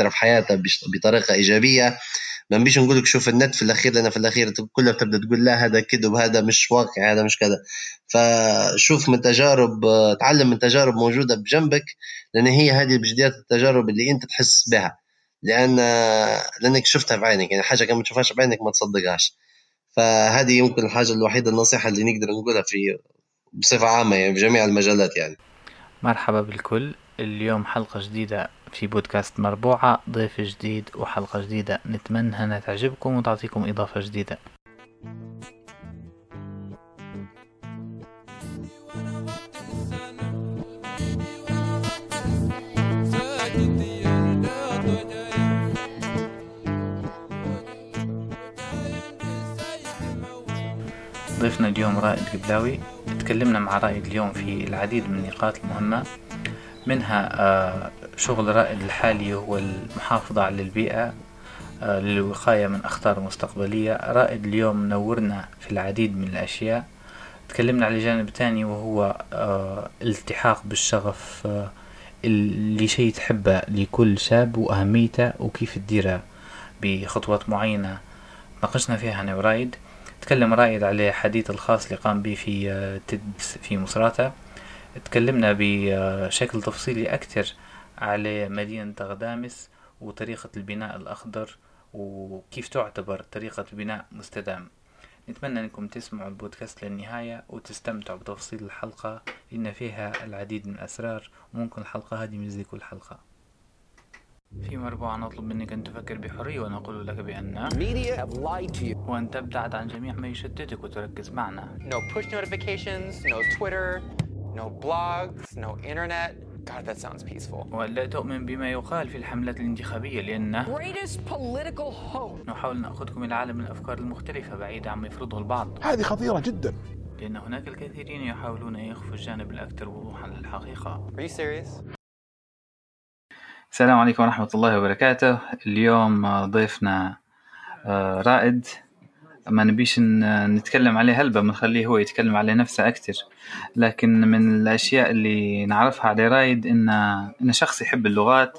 مؤثره في حياتها بطريقة إيجابية. ما نبيش نقول لك شوف النت في الأخير لأن في الأخير كلها بتبدا تقول لا هذا كذب هذا مش واقع هذا مش كذا. فشوف من تجارب تعلم من تجارب موجودة بجنبك لأن هي هذه بجديات التجارب اللي أنت تحس بها. لأن لأنك شفتها بعينك يعني حاجة كان ما تشوفهاش بعينك ما تصدقهاش. فهذه يمكن الحاجة الوحيدة النصيحة اللي نقدر نقولها في بصفة عامة يعني في جميع المجالات يعني. مرحبا بالكل. اليوم حلقة جديدة في بودكاست مربوعة ضيف جديد وحلقة جديدة. نتمنى أنها تعجبكم وتعطيكم إضافة جديدة. ضيفنا اليوم رائد قبلاوي تكلمنا مع رائد اليوم في العديد من النقاط المهمة. منها آه، شغل رائد الحالي هو المحافظة على البيئة آه، للوقاية من أخطار مستقبلية. رائد اليوم نورنا في العديد من الأشياء. تكلمنا على جانب تاني وهو آه، الالتحاق بالشغف اللي شيء تحبه لكل شاب وأهميته وكيف تديره بخطوات معينة. ناقشنا فيها أنا ورايد تكلم رائد على حديث الخاص اللي قام به في تدس في مصراتة. تكلمنا بشكل تفصيلي أكثر على مدينة غدامس وطريقة البناء الأخضر وكيف تعتبر طريقة بناء مستدام. نتمنى أنكم تسمعوا البودكاست للنهاية وتستمتعوا بتفصيل الحلقة لأن فيها العديد من الأسرار وممكن الحلقة هذه مش زي كل حلقة. في مربوعة نطلب منك أن تفكر بحرية ونقول لك بأن وأن تبتعد عن جميع ما يشتتك وتركز معنا. No push notifications, no Twitter, no blogs, no internet. God, that sounds peaceful. ولا تؤمن بما يقال في الحملات الانتخابية لأن Greatest political hoax. نحاول نأخذكم إلى عالم الأفكار المختلفة بعيدة عما يفرضه البعض هذه خطيرة جدا لأن هناك الكثيرين يحاولون أن يخفوا الجانب الأكثر وضوحا للحقيقة Are you serious? السلام عليكم ورحمة الله وبركاته اليوم ضيفنا آه، رائد ما نبيش نتكلم عليه هلبة بنخليه هو يتكلم على نفسه أكتر. لكن من الأشياء اللي نعرفها على رايد إنه إنه شخص يحب اللغات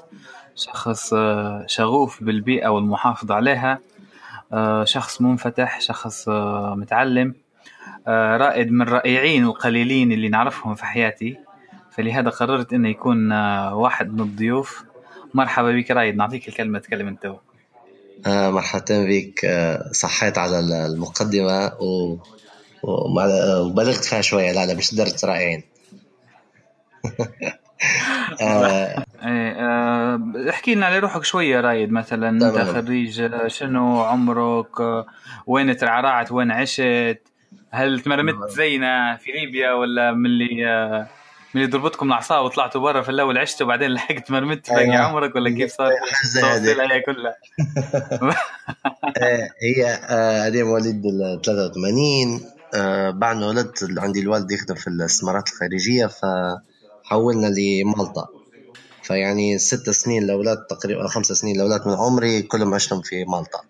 شخص آه، شغوف بالبيئة والمحافظة عليها آه، شخص منفتح شخص آه، متعلم رائد من الرائعين القليلين اللي نعرفهم في حياتي. فلهذا قررت إنه يكون واحد من الضيوف. مرحبا بك رايد نعطيك الكلمة تكلم أنت. آه مرحبا بك. آه صحيت على المقدمة و... وبلغت فيها شوية. لا لا مش درجه رائعين آه احكي لنا على روحك شوية رايد مثلا أنت. خريج آه، شنو عمرك؟ آه، وين ترعرعت؟ وين عشت؟ هل تمرمت زينا في ليبيا ولا من اللي آه، من ضربتكم العصا وطلعتوا برا في الأول عشت وبعدين لحقت مرمت؟ باقي أيوة. عمرك ولا كيف صار؟ هذه. تفاصيلها هي كلها. آه، هي آه، أنا مواليد ال 83 آه، بعد ما ولدت عندي الوالد يخدم في الاستثمارات الخارجية فحولنا لمالطا. فيعني ست سنين الأولاد تقريبا خمس سنين الأولاد من عمري كلهم عشتهم في مالطا.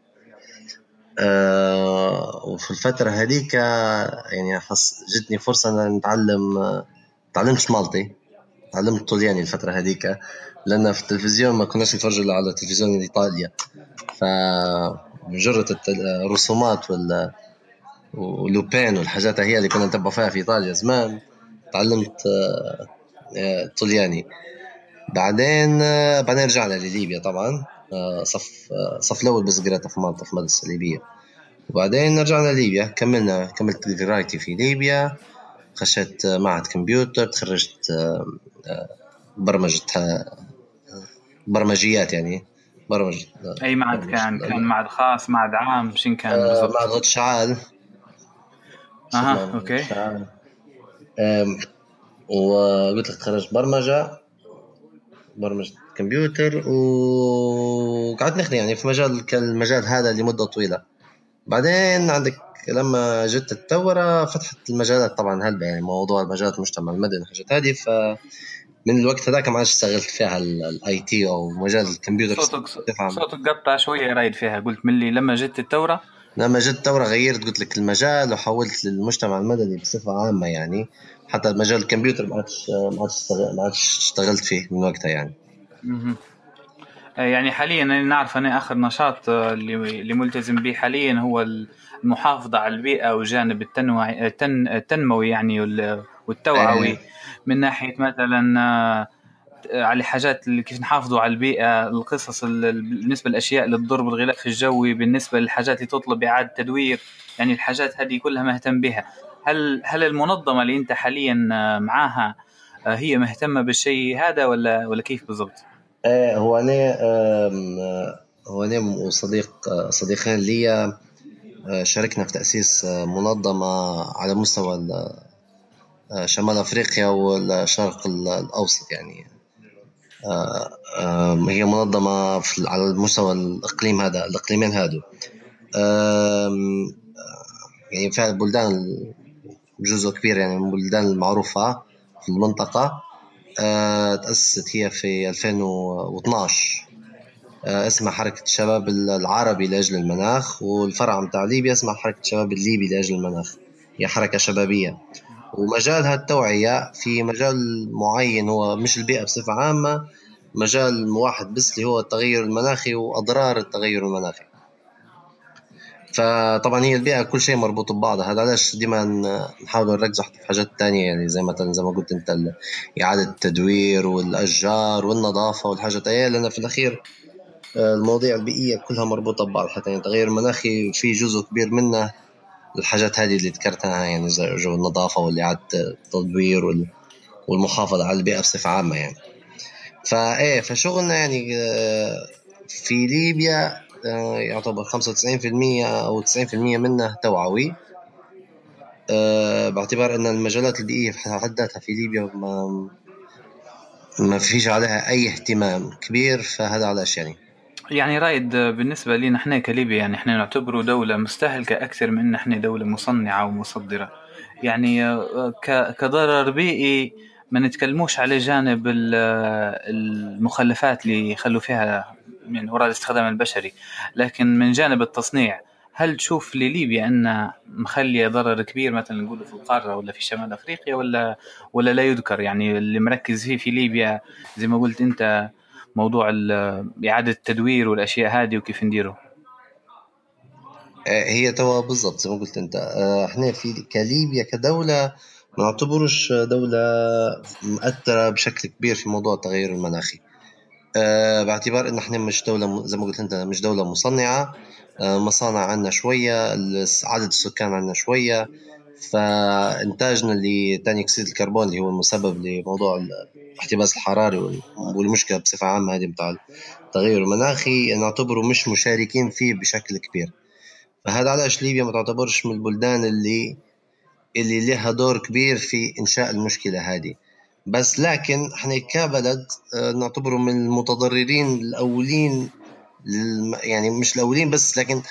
آه، وفي الفترة هذيك آه، يعني جتني فرصة أن نتعلم آه، تعلمت مالطي تعلمت طلياني الفترة هذيك لأن في التلفزيون ما كناش نتفرج إلا على تلفزيون إيطاليا فمجرد الرسومات وال ولوبين والحاجات هي اللي كنا نتبع فيها في إيطاليا زمان تعلمت آه، طلياني بعدين آه، بعدين رجعنا لليبيا طبعا آه، صف صف الأول بس قريتها في مالطا في مدرسة ليبية. وبعدين رجعنا ليبيا كملنا كملت قرايتي في ليبيا. خشيت آه، معهد كمبيوتر تخرجت آه، آه، برمجة آه، برمجيات يعني برمجة أي معهد كان؟ كان معهد خاص معهد عام شن كان آه، بالضبط؟ معهد غد شعال. أها أوكي. شعال. آم، وقلت لك تخرجت برمجة برمجة كمبيوتر وقعدت نخدم يعني في مجال كالمجال هذا لمدة طويلة. بعدين عندك لما جت الثورة فتحت المجالات طبعا هلبة يعني موضوع مجالات المجتمع المدني والحاجات هذه ف من الوقت هذاك ما عادش اشتغلت فيها ال IT أو مجال الكمبيوتر. صوتك صوتك قطع شوية رايد فيها قلت من اللي لما جت الثورة؟ لما جت الثورة غيرت قلت لك المجال وحولت للمجتمع المدني بصفة عامة يعني. حتى مجال الكمبيوتر ما عادش ما عادش اشتغلت فيه من وقتها يعني. يعني حاليا أنا نعرف أنا آخر نشاط اللي ملتزم به حاليا هو المحافظة على البيئة والجانب التنموي يعني والتوعوي إيه. من ناحية مثلا على حاجات اللي كيف نحافظوا على البيئة القصص بالنسبة للاشياء اللي تضر بالغلاف الجوي بالنسبة للحاجات اللي تطلب إعادة تدوير يعني الحاجات هذه كلها مهتم بها هل هل المنظمة اللي أنت حاليا معاها هي مهتمة بالشيء هذا ولا ولا كيف بالضبط؟ إيه هو أنا هو أنا وصديق صديقين لي شاركنا في تأسيس منظمة على مستوى شمال أفريقيا والشرق الأوسط يعني. هي منظمة في على المستوى الإقليم هذا الإقليمين هادو. يعني فعلا بلدان جزء كبير يعني من البلدان المعروفة في المنطقة. تأسست هي في 2012 اسمها حركة الشباب العربي لأجل المناخ والفرع متاع ليبيا اسمها حركة الشباب الليبي لأجل المناخ. هي حركة شبابية. ومجالها التوعية في مجال معين هو مش البيئة بصفة عامة مجال واحد بس اللي هو التغير المناخي وأضرار التغير المناخي. فطبعا هي البيئة كل شيء مربوط ببعض. هذا علاش ديما نحاول نركز في حاجات تانية يعني زي مثلا زي ما قلت أنت إعادة التدوير والأشجار والنظافة والحاجات هي لأن في الأخير المواضيع البيئية كلها مربوطة ببعض. حتى يعني التغير المناخي في جزء كبير منه الحاجات هذه اللي ذكرتها يعني زي جو النظافة والإعادة التدوير والمحافظة على البيئة بصفة عامة يعني. فايه فشغلنا يعني آه، في ليبيا آه، يعتبر 95% أو 90% منه توعوي. آه، باعتبار أن المجالات البيئيه في حد ذاتها في ليبيا ما ما فيش عليها أي اهتمام كبير فهذا علاش يعني يعني رايد بالنسبة لنا إحنا كليبيا يعني إحنا نعتبره دولة مستهلكة أكثر من أن إحنا دولة مصنعة ومصدرة. يعني كضرر بيئي ما نتكلموش على جانب المخلفات اللي يخلوا فيها من وراء الاستخدام البشري. لكن من جانب التصنيع هل تشوف لليبيا أن مخليه ضرر كبير مثلا نقول في القارة ولا في شمال أفريقيا ولا ولا لا يذكر؟ يعني اللي مركز فيه في ليبيا زي ما قلت أنت موضوع إعادة التدوير والأشياء هذه وكيف نديره؟ آه، هي توا بالضبط زي ما قلت أنت. آه، إحنا في كليبيا كدولة ما نعتبروش دولة مؤثرة بشكل كبير في موضوع التغير المناخي. باعتبار إن إحنا مش دولة زي ما قلت أنت مش دولة مصنعة. أه مصانع عندنا شوية عدد السكان عندنا شوية. فإنتاجنا لثاني أكسيد الكربون اللي هو المسبب لموضوع الاحتباس الحراري والمشكلة بصفة عامة هذه بتاع التغير المناخي نعتبره مش مشاركين فيه بشكل كبير. فهذا علاش ليبيا ما تعتبرش من البلدان اللي اللي لها دور كبير في إنشاء المشكلة هذه. بس لكن إحنا كبلد آه، نعتبره من المتضررين الأولين يعني مش الأولين بس لكن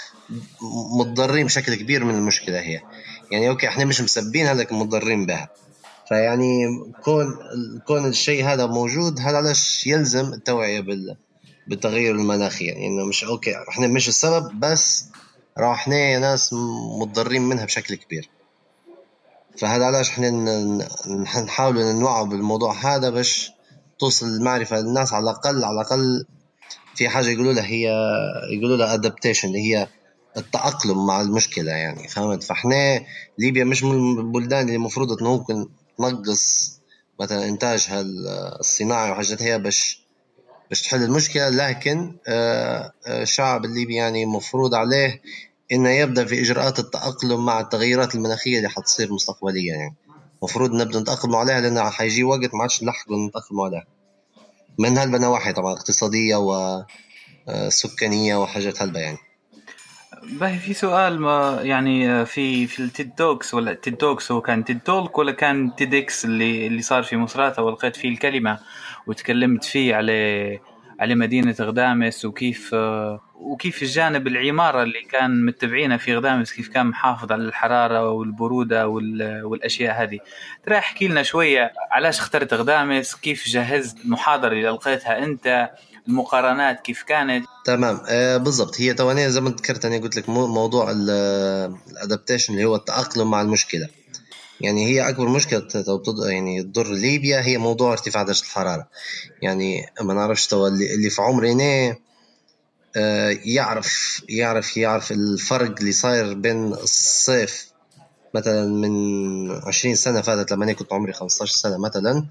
متضررين بشكل كبير من المشكلة هي. يعني أوكي إحنا مش مسبينها لكن متضررين بها. فيعني كون كون الشيء هذا موجود هذا علاش يلزم التوعية بال بالتغير المناخي. يعني إنه مش أوكي إحنا مش السبب بس راح إحنا ناس متضررين منها بشكل كبير. فهذا علاش إحنا نحاول نوعوا بالموضوع هذا باش توصل المعرفة للناس على الأقل على الأقل في حاجة يقولوا لها هي يقولوا لها adaptation اللي هي التأقلم مع المشكلة يعني فهمت؟ فاحنا ليبيا مش من البلدان اللي المفروض ممكن تنقص مثلا انتاجها الصناعي وحاجات هي باش باش تحل المشكلة لكن آه، آه، الشعب الليبي يعني مفروض عليه إنه يبدأ في إجراءات التأقلم مع التغيرات المناخية اللي حتصير مستقبليا يعني. المفروض نبدأ نتأقلم عليها لأن حيجي وقت ما عادش نلحقوا نتأقلم عليها. من هالبنواحي طبعا اقتصادية وسكانيه آه، وحاجات هلبة يعني. باهي في سؤال ما يعني في في ال TEDx ولا ال TEDx هو كان TED Talk ولا كان TEDx اللي اللي صار في مصراتة ولقيت فيه الكلمة وتكلمت فيه على على مدينة غدامس وكيف وكيف الجانب العمارة اللي كان متبعينها في غدامس كيف كان محافظ على الحرارة والبرودة والأشياء هذه. ترى احكي لنا شوية علاش اخترت غدامس كيف جهزت المحاضرة اللي لقيتها أنت المقارنات كيف كانت؟ تمام. آه بالضبط. هي توانية زي ما ذكرت أنا قلت لك موضوع الادابتيشن اللي هو التأقلم مع المشكلة. يعني هي أكبر مشكلة يعني تضر ليبيا هي موضوع ارتفاع درجة الحرارة. يعني ما نعرفش اللي في عمرنا يعرف يعرف يعرف الفرق اللي صاير بين الصيف مثلا من عشرين سنة فاتت لما أنا كنت عمري 15 سنة مثلا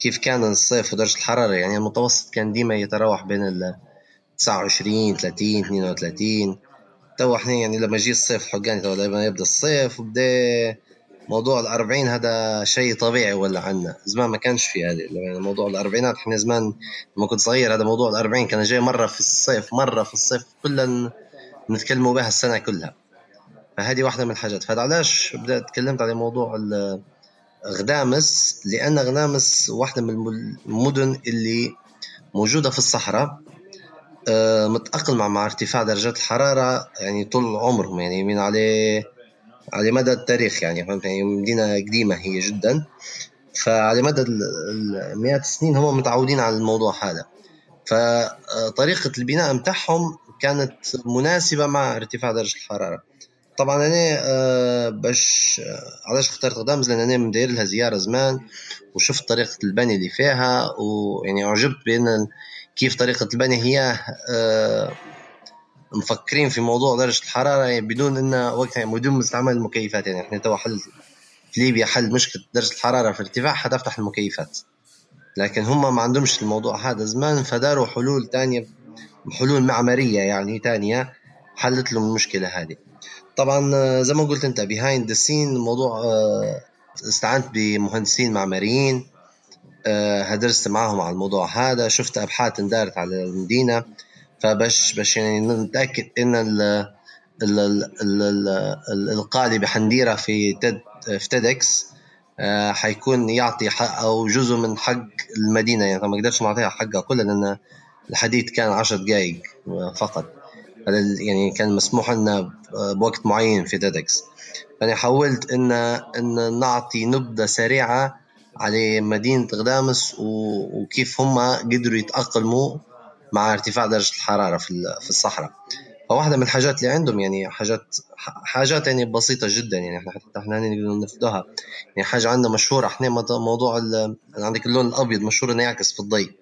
كيف كان الصيف ودرجة الحرارة؟ يعني المتوسط كان ديما يتراوح بين ال 29 30 32 تو إحنا يعني لما يجي الصيف حقاني تو لما يبدأ الصيف وبدأ موضوع الأربعين هذا شيء طبيعي ولا عنا؟ زمان ما كانش في هذه. يعني موضوع الأربعينات إحنا زمان لما كنت صغير هذا موضوع الأربعين كان جاي مرة في الصيف مرة في الصيف كلنا نتكلموا بها السنة كلها. فهذه واحدة من الحاجات. فهذا علاش بدأت تكلمت على موضوع غدامس لأن غدامس واحدة من المدن اللي موجودة في الصحراء آه، متأقلمة مع ارتفاع درجات الحرارة يعني طول عمرهم. يعني من عليه على مدى التاريخ يعني فهمت؟ يعني مدينة قديمة هي جدا. فعلى مدى المئات السنين هم متعودين على الموضوع هذا. فطريقة البناء متاعهم كانت مناسبة مع ارتفاع درجة الحرارة. طبعا أنا آه، باش آه، علاش اخترت غدامز لأن أنا مدير لها زيارة زمان وشفت طريقة البني اللي فيها ويعني أعجبت بأن كيف طريقة البني هي آه، مفكرين في موضوع درجة الحرارة يعني بدون إن وقتها يعني بدون استعمال المكيفات يعني إحنا تو حل في ليبيا حل مشكلة درجة الحرارة في ارتفاع حتفتح المكيفات. لكن هم ما عندهمش الموضوع هذا زمان فداروا حلول تانية حلول معمارية يعني تانية حلت لهم المشكلة هذه. طبعا زي ما قلت أنت behind the scene الموضوع آه، استعنت بمهندسين معماريين درست آه، معهم على الموضوع هذا شفت أبحاث اندارت على المدينة. فباش باش يعني نتأكد إن ال ال ال ال الإلقاء اللي بحنديره في TED في TEDx آه، حيكون يعطي حق أو جزء من حق المدينة. يعني ما قدرتش نعطيها حقها كلها لأن الحديث كان 10 دقائق فقط. يعني كان مسموح لنا بوقت معين في TEDx فأنا حاولت إن إن نعطي نبذة سريعة على مدينة غدامس وكيف هم قدروا يتأقلموا مع ارتفاع درجة الحرارة في في الصحراء. فواحدة من الحاجات اللي عندهم يعني حاجات حاجات يعني بسيطة جدا يعني إحنا حتى إحنا نقدر نفدوها يعني حاجة عندنا مشهورة إحنا موضوع عندك اللون الأبيض مشهور إنه يعكس في الضي.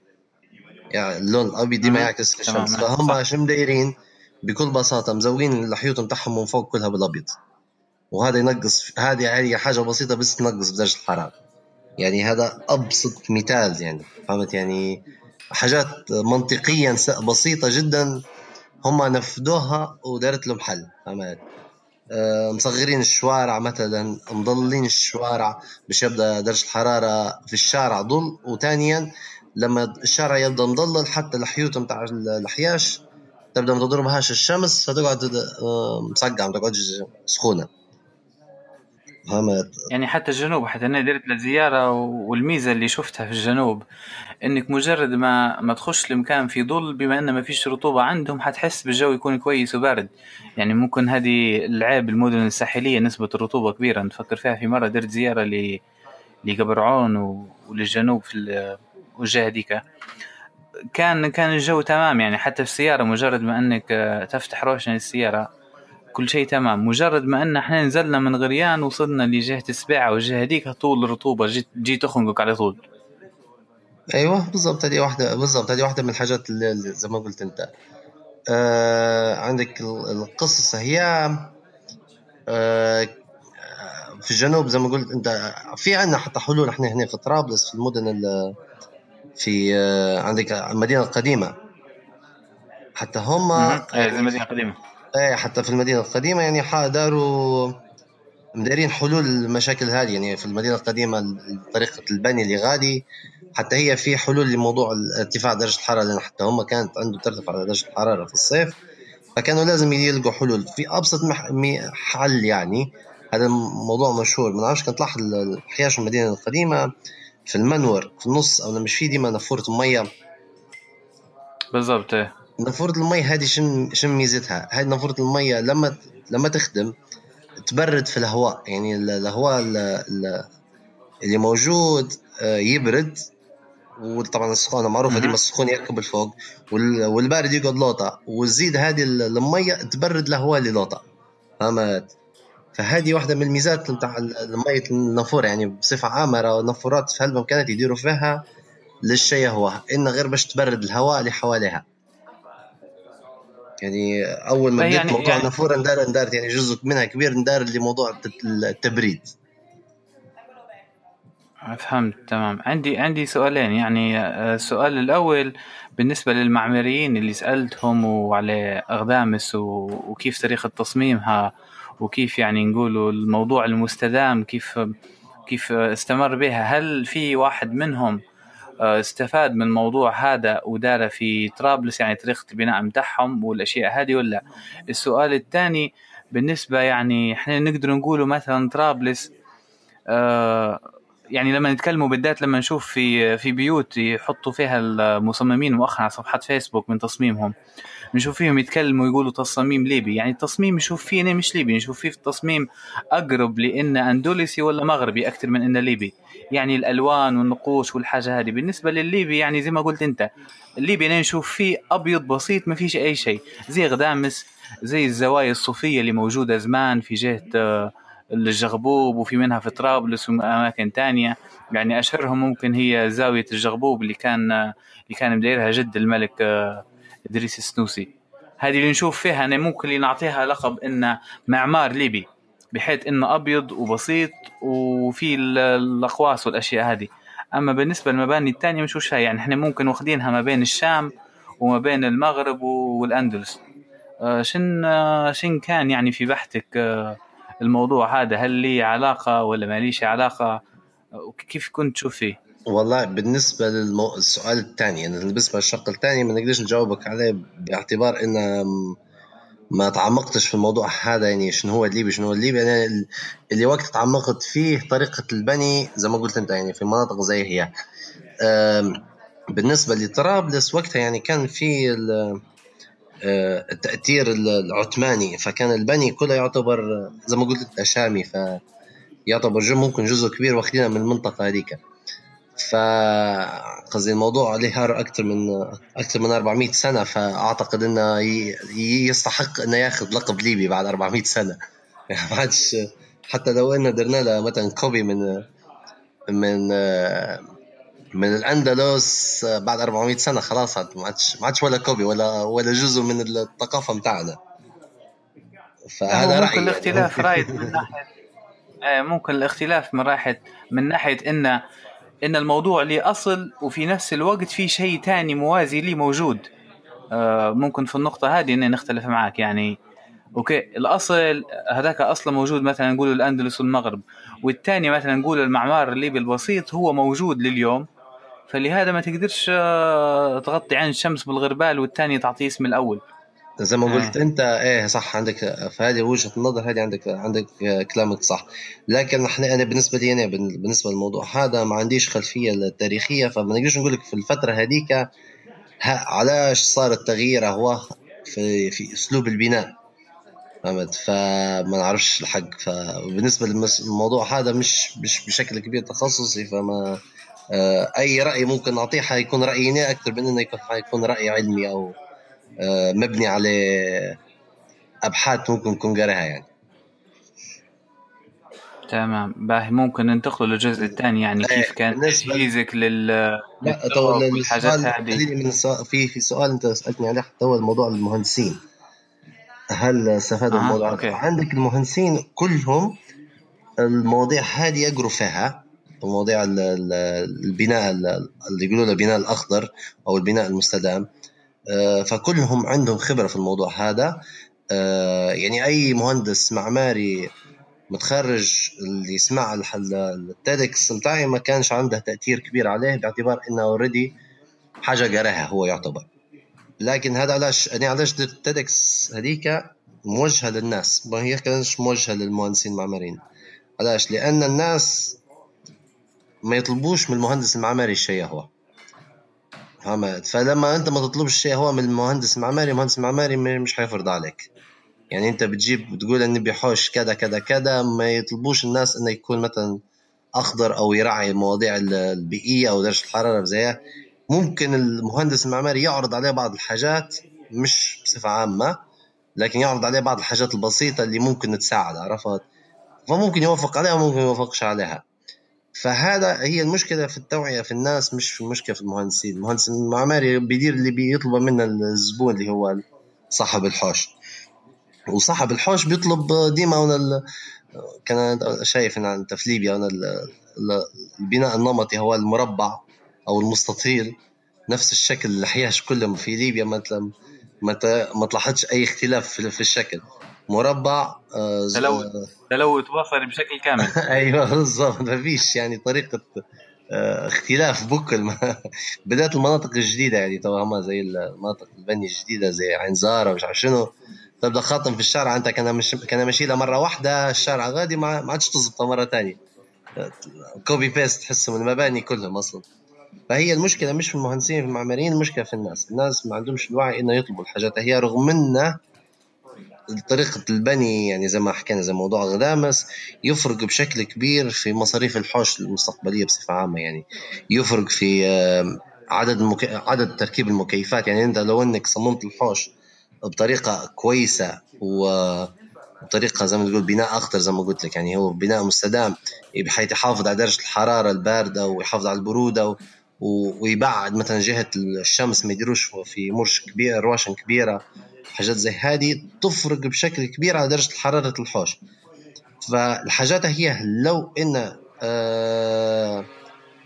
يعني اللون الأبيض ديما يعكس في الشمس. فهم شو مدايرين بكل بساطة مزوقين اللحيوط بتاعهم من فوق كلها بالأبيض. وهذا ينقص هذه هذه حاجة بسيطة بس تنقص بدرجه الحرارة. يعني هذا أبسط مثال يعني فهمت يعني؟ حاجات منطقيا بسيطة جدا هم نفذوها ودارت لهم حل فهمت؟ آه، مصغرين الشوارع مثلا مضلين الشوارع باش يبدأ درجة الحرارة في الشارع ضل. وثانيا لما الشارع يبدأ مضلل حتى الحيوط نتاع الحياش تبدأ ما تضربهاش الشمس فتقعد آه، مسقعة ما تقعدش سخونة. فهمت يعني حتى الجنوب حتى أنا درت زيارة والميزة اللي شفتها في الجنوب إنك مجرد ما ما تخش المكان في ظل بما إن ما فيش رطوبة عندهم حتحس بالجو يكون كويس وبارد. يعني ممكن هذه العيب المدن الساحلية نسبة الرطوبة كبيرة. نفكر فيها. في مرة درت زيارة ل لقبر عون وللجنوب في الجهه هذيك. كان كان الجو تمام. يعني حتى في السيارة مجرد ما إنك تفتح روشن السياره كل شيء تمام. مجرد ما أن إحنا نزلنا من غريان وصلنا لجهة السباعه والجهه هذيك طول الرطوبة. جيت جي تخنقك على طول. أيوه بالضبط. هذه واحدة بالضبط. هذه واحدة من الحاجات اللي زي ما قلت أنت. آه عندك القصص هي آه في الجنوب زي ما قلت أنت في عندنا حتى حلول. إحنا هنا في طرابلس في المدن في آه عندك المدينة القديمة. حتى هم إيه المدينة القديمة. إيه حتى في المدينة القديمة يعني داروا مدارين حلول المشاكل هذه. يعني في المدينة القديمة طريقة البني اللي غادي حتى هي في حلول لموضوع ارتفاع درجة الحرارة لأن حتى هم كانت عنده ترتفع درجة الحرارة في الصيف فكانوا لازم يلقوا حلول. في أبسط حل يعني هذا الموضوع مشهور. ما نعرفش كنت لاحظ الحياش المدينة القديمة في المنور في النص أو مش في ديما نافوره الميه بالضبط إيه. نافوره المي هذه شن شن ميزتها؟ هذه نافوره المي لما لما تخدم تبرد في الهواء يعني الهواء اللي موجود آه، يبرد وطبعا السخونة معروفة ديما السخون يركب الفوق والبارد يقعد لوطه وتزيد هذه الميه تبرد الهواء اللي لوطه فهمت؟ فهذه واحدة من الميزات نتاع مية النافورة يعني بصفة عامة النافورات في هالمكانات يديروا فيها للشيء هو إن غير باش تبرد الهواء اللي حواليها. يعني أول ما بديت يعني موضوع يعني النافوره ندار ندارت يعني جزء منها كبير ندار لموضوع التبريد. فهمت تمام. عندي عندي سؤالين. يعني آه، السؤال الأول بالنسبة للمعماريين اللي سألتهم وعلى اغدامس وكيف طريقة تصميمها وكيف يعني نقولوا الموضوع المستدام كيف كيف استمر بها. هل في واحد منهم استفاد من الموضوع هذا ودار في طرابلس يعني طريقة البناء متاعهم والأشياء هذه ولا؟ السؤال الثاني بالنسبة يعني إحنا نقدر نقوله مثلا طرابلس آه يعني لما نتكلموا بالذات لما نشوف في في بيوت يحطوا فيها المصممين مؤخرا على صفحات فيسبوك من تصميمهم نشوف فيهم يتكلموا يقولوا تصميم ليبي. يعني التصميم نشوف فيه مش ليبي نشوف فيه التصميم أقرب لإن أندلسي ولا مغربي أكثر من إنه ليبي. يعني الألوان والنقوش والحاجة هذه. بالنسبة للليبي يعني زي ما قلت أنت الليبي أنا نشوف فيه أبيض بسيط ما فيش أي شيء. زي غدامس زي الزوايا الصوفية اللي موجودة زمان في جهة آه، الجغبوب وفي منها في طرابلس واماكن تانية. يعني أشهرهم ممكن هي زاوية الجغبوب اللي كان اللي كان مديرها جد الملك آه، إدريس السنوسي. هذه اللي نشوف فيها أنا ممكن اللي نعطيها لقب إنه معمار ليبي. بحيث إنه أبيض وبسيط وفي الأقواس والأشياء هذه. أما بالنسبة للمباني الثانية مش وشها يعني إحنا ممكن واخدينها ما بين الشام وما بين المغرب والأندلس. آه، شن آه، شن كان يعني في بحثك آه، الموضوع هذا؟ هل لي علاقة ولا ما ليش علاقة؟ وكيف كنت تشوف فيه؟ والله بالنسبة للسؤال الثاني يعني بالنسبة للشق الثاني ما نقدرش نجاوبك عليه باعتبار ان ما تعمقتش في الموضوع هذا يعني شنو هو الليبي شنو هو الليبي. يعني اللي وقت تعمقت فيه طريقة البني زي ما قلت أنت يعني في مناطق زي هي. بالنسبة لطرابلس وقتها يعني كان في آه، التأثير العثماني. فكان البني كله يعتبر زي ما قلت شامي ف يعتبر ممكن جزء كبير واخدينه من المنطقة هذيك. فقصدي الموضوع له أكثر من أكثر من 400 سنة فأعتقد إنه يستحق إنه ياخذ لقب ليبي بعد 400 سنة. يعني ما عادش حتى لو إنه درنا له مثلا كوبي من من من الأندلس بعد 400 سنة خلاص ما عادش ما عادش ولا copy ولا ولا جزء من الثقافة متاعنا فهذا رأيي. ممكن الاختلاف راي من ناحية؟ آه، ممكن الاختلاف من ناحيه من ناحية انه إن الموضوع لي أصل وفي نفس الوقت في شيء تاني موازي لي موجود. آه ممكن في النقطة هذه ان نختلف معك يعني okay الأصل هذاك أصلا موجود مثلا نقول الأندلس والمغرب والثاني مثلا نقول المعمار الليبي البسيط هو موجود لليوم. فلهذا ما تقدرش آه، تغطي عين الشمس بالغربال والثاني تعطيه اسم الأول. زي ما قلت آه. أنت إيه صح عندك فهذه وجهة النظر هذه عندك عندك كلامك صح. لكن إحنا أنا بالنسبة لي أنا بالنسبة للموضوع هذا ما عنديش خلفية تاريخية فما نقدرش نقول لك في الفترة هذيك علاش صار التغيير هو في في أسلوب البناء فهمت؟ فما نعرفش الحق. فبالنسبه للموضوع هذا مش مش بشكل كبير تخصصي فما آه، أي رأي ممكن أعطيه حيكون رأيي أكثر من إنه يكون حيكون رأي علمي أو آه، مبني على أبحاث ممكن تكون قاريها يعني. تمام. باهي ممكن ننتقل للجزء الثاني يعني كيف إيه، كان تجهيزك لل لا تو الحاجات هذه؟ من السؤال في في سؤال أنت سألتني عليه حتى هو الموضوع المهندسين. هل استفادوا آه الموضوع؟ okay. عندك المهندسين كلهم المواضيع هذه يقروا فيها مواضيع البناء اللي يقولوا له البناء الأخضر أو البناء المستدام. آه، فكلهم عندهم خبرة في الموضوع هذا. آه، يعني أي مهندس معماري متخرج اللي يسمع ال TEDx بتاعي ما كانش عنده تأثير كبير عليه باعتبار إنه already حاجة قرأها هو يعتبر. لكن هذا علاش يعني علاش ال TEDx هذيك موجهة للناس؟ ما هي كانش موجهة للمهندسين المعماريين. علاش؟ لأن الناس ما يطلبوش من المهندس المعماري الشيء هو. فهمت فلما أنت ما تطلبش شيء هو من المهندس المعماري المهندس المعماري مش حيفرض عليك. يعني أنت بتجيب بتقول إني بيحوش كذا كذا كذا ما يطلبوش الناس إنه يكون مثلا أخضر أو يراعي المواضيع البيئية أو درجة الحرارة زيها ممكن المهندس المعماري يعرض عليه بعض الحاجات مش بصفة عامة لكن يعرض عليه بعض الحاجات البسيطة اللي ممكن تساعد عرفت؟ فممكن يوافق عليها وممكن يوافقش عليها. فهذا هي المشكلة في التوعية في الناس مش في المشكلة في المهندسين. المهندس المعماري بيدير اللي بيطلبه منه الزبون اللي هو صاحب الحوش. وصاحب الحوش بيطلب ديما هنا كان شايف ان انت في ليبيا هنا البناء النمطي هو المربع أو المستطيل نفس الشكل الحياش كلهم في ليبيا مثلا ما تلاحظش أي اختلاف في الشكل. مربع آه، تلوث بصري بشكل كامل. أيوه بالضبط. ما فيش يعني طريقة آه، اختلاف بكل بدات المناطق الجديدة يعني هم زي المناطق البنيه الجديدة زي عين زارة مش عارف شنو. تبدأ خاطم في الشارع أنت كان مش كان ماشي لها مرة واحدة الشارع غادي ما عادش تزبطه مرة ثانية copy paste تحسه من المباني كلهم أصلا. فهي المشكلة مش في المهندسين في المعماريين المشكلة في الناس. الناس ما عندهمش الوعي إنه يطلبوا الحاجات. هي رغم إنه طريقة البني يعني زي ما حكينا زي موضوع غدامس يفرق بشكل كبير في مصاريف الحوش المستقبلية بصفة عامة. يعني يفرق في عدد المك... عدد تركيب المكيفات. يعني أنت لو أنك صممت الحوش بطريقة كويسة وطريقة زي ما تقول بناء أخضر زي ما قلت لك. يعني هو بناء مستدام بحيث يحافظ على درجة الحرارة الباردة ويحافظ على البرودة ويبعد مثلا جهة الشمس ما يديروش في مرش كبير رواشن كبيرة. حاجات زي هذه تفرق بشكل كبير على درجة حرارة الحوش. فالحاجات هي لو إن آه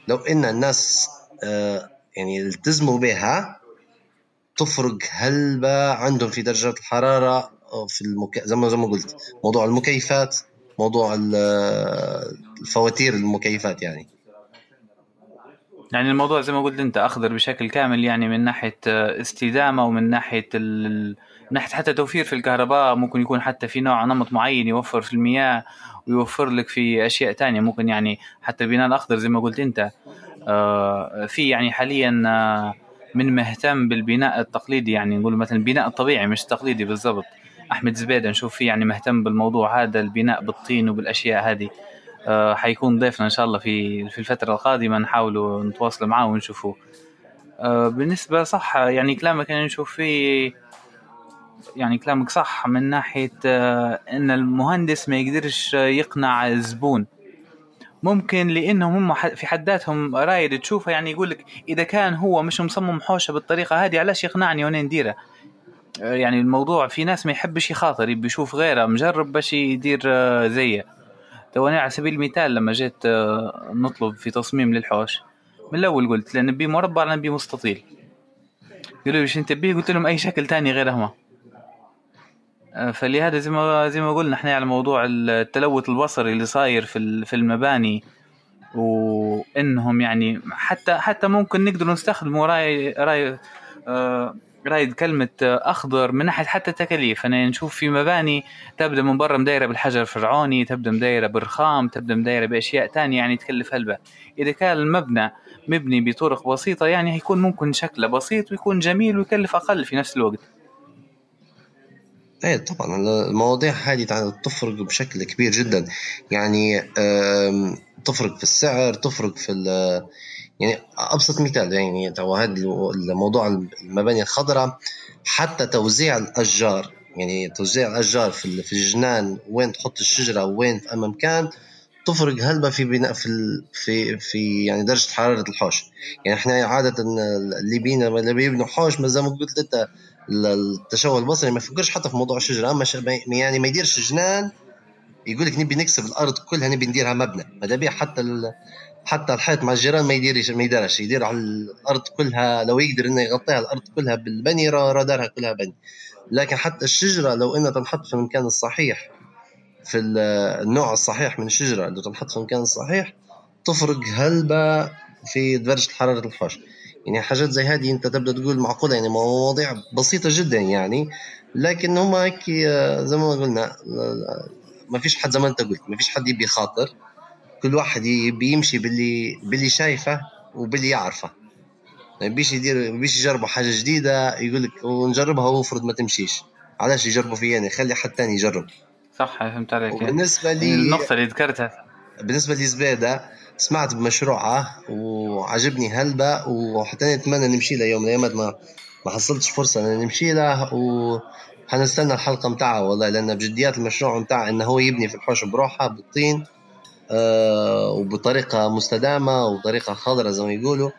لو إن الناس آه يعني التزموا بها تفرق هلبة عندهم في درجة الحرارة في المك... زي ما زي ما قلت موضوع المكيفات موضوع الفواتير المكيفات يعني. يعني الموضوع زي ما قلت انت أخضر بشكل كامل يعني من ناحية استدامة ومن ناحية ال... من ناحية حتى توفير في الكهرباء ممكن يكون حتى في نوع نمط معين يوفر في المياه ويوفر لك في أشياء تانية ممكن يعني حتى البناء الأخضر زي ما قلت انت آه، في يعني حاليا آه، من مهتم بالبناء التقليدي يعني نقول مثلا البناء الطبيعي مش التقليدي بالضبط. أحمد زبيدة نشوف فيه يعني مهتم بالموضوع هذا البناء بالطين وبالأشياء هذه. آه، حيكون ضيفنا إن شاء الله في في الفترة القادمة. نحاولوا نتواصل معاه ونشوفه. بالنسبة صح يعني كلامك أنا نشوف فيه يعني كلامك صح من ناحية إن المهندس ما يقدرش يقنع الزبون ممكن لأنهم هم في حد ذاتهم رايد تشوفه يعني يقول لك إذا كان هو مش مصمم حوشة بالطريقة هذه علاش يقنعني وأنا نديره؟ آه، يعني الموضوع في ناس ما يحبش يخاطر يبي يشوف غيره مجرب باش يدير آه، زيه. تو أنا على سبيل المثال لما جيت آه، نطلب في تصميم للحوش من الأول قلت لأن نبي مربع نبي مستطيل. قالوا لي انت تبيه؟ قلت لهم أي شكل تاني غير هما. آه، فلهذا زي ما زي ما قلنا إحنا على موضوع التلوث البصري اللي صاير في في المباني وإنهم يعني حتى حتى ممكن نقدر نستخدموا رأي رأي آه رايد كلمة أخضر من ناحية حتى التكاليف. أنا نشوف في مباني تبدأ من برا مدايرة بالحجر الفرعوني تبدأ مدايرة بالرخام تبدأ مدايرة بأشياء تانية يعني تكلف هلبة. إذا كان المبنى مبني بطرق بسيطة يعني هيكون ممكن شكله بسيط ويكون جميل ويكلف أقل في نفس الوقت. إيه طبعا. المواضيع هذه تفرق بشكل كبير جدا. يعني تفرق في السعر تفرق في يعني أبسط مثال يعني تو هذا الموضوع المباني الخضراء حتى توزيع الأشجار يعني توزيع الأشجار في الجنان وين تحط الشجرة وين في مكان تفرق هلبة في بناء في في في يعني درجة حرارة الحوش. يعني إحنا عادة الليبيين اللي بيبنوا حوش زي ما قلت انت التشوه البصري ما يفكرش حتى في موضوع الشجرة. أما يعني ما يديرش جنان يقول لك نبي نكسب الأرض كلها نبي نديرها مبنى. ماذا بيها حتى حتى الحيط مع الجيران ما يديرش ما يديرش يدير على الأرض كلها. لو يقدر إنه يغطيها الأرض كلها بالبني راه دارها كلها بني. لكن حتى الشجرة لو إنها تنحط في المكان الصحيح في النوع الصحيح من الشجرة اللي تنحط في المكان الصحيح تفرق هلبة في درجة حرارة الحوش. يعني حاجات زي هذه أنت تبدأ تقول معقولة يعني مواضيع بسيطة جدا يعني. لكن هم هيك آه، زي ما قلنا ما فيش حد زي ما أنت قلت ما فيش حد يبي خاطر. كل واحد بيمشي باللي باللي شايفه وباللي يعرفه. يعني بيش يدير بيش يجربوا حاجة جديدة يقول لك ونجربها وافرض ما تمشيش. علاش يجربوا فيا يعني خلي حد ثاني يجرب. صح فهمت عليك. بالنسبة لي النقطة اللي ذكرتها. بالنسبة لي زبيده سمعت بمشروعه وعجبني هلبة وحتى نتمنى نمشي له يوم من الأيام ما ما حصلتش فرصة إن نمشي له و حنستنى الحلقة متاعها والله لأن بجديات المشروع متاع انه هو يبني في الحوش بروحها بالطين وبطريقة مستدامة وبطريقه خضراء زي ما يقولوا.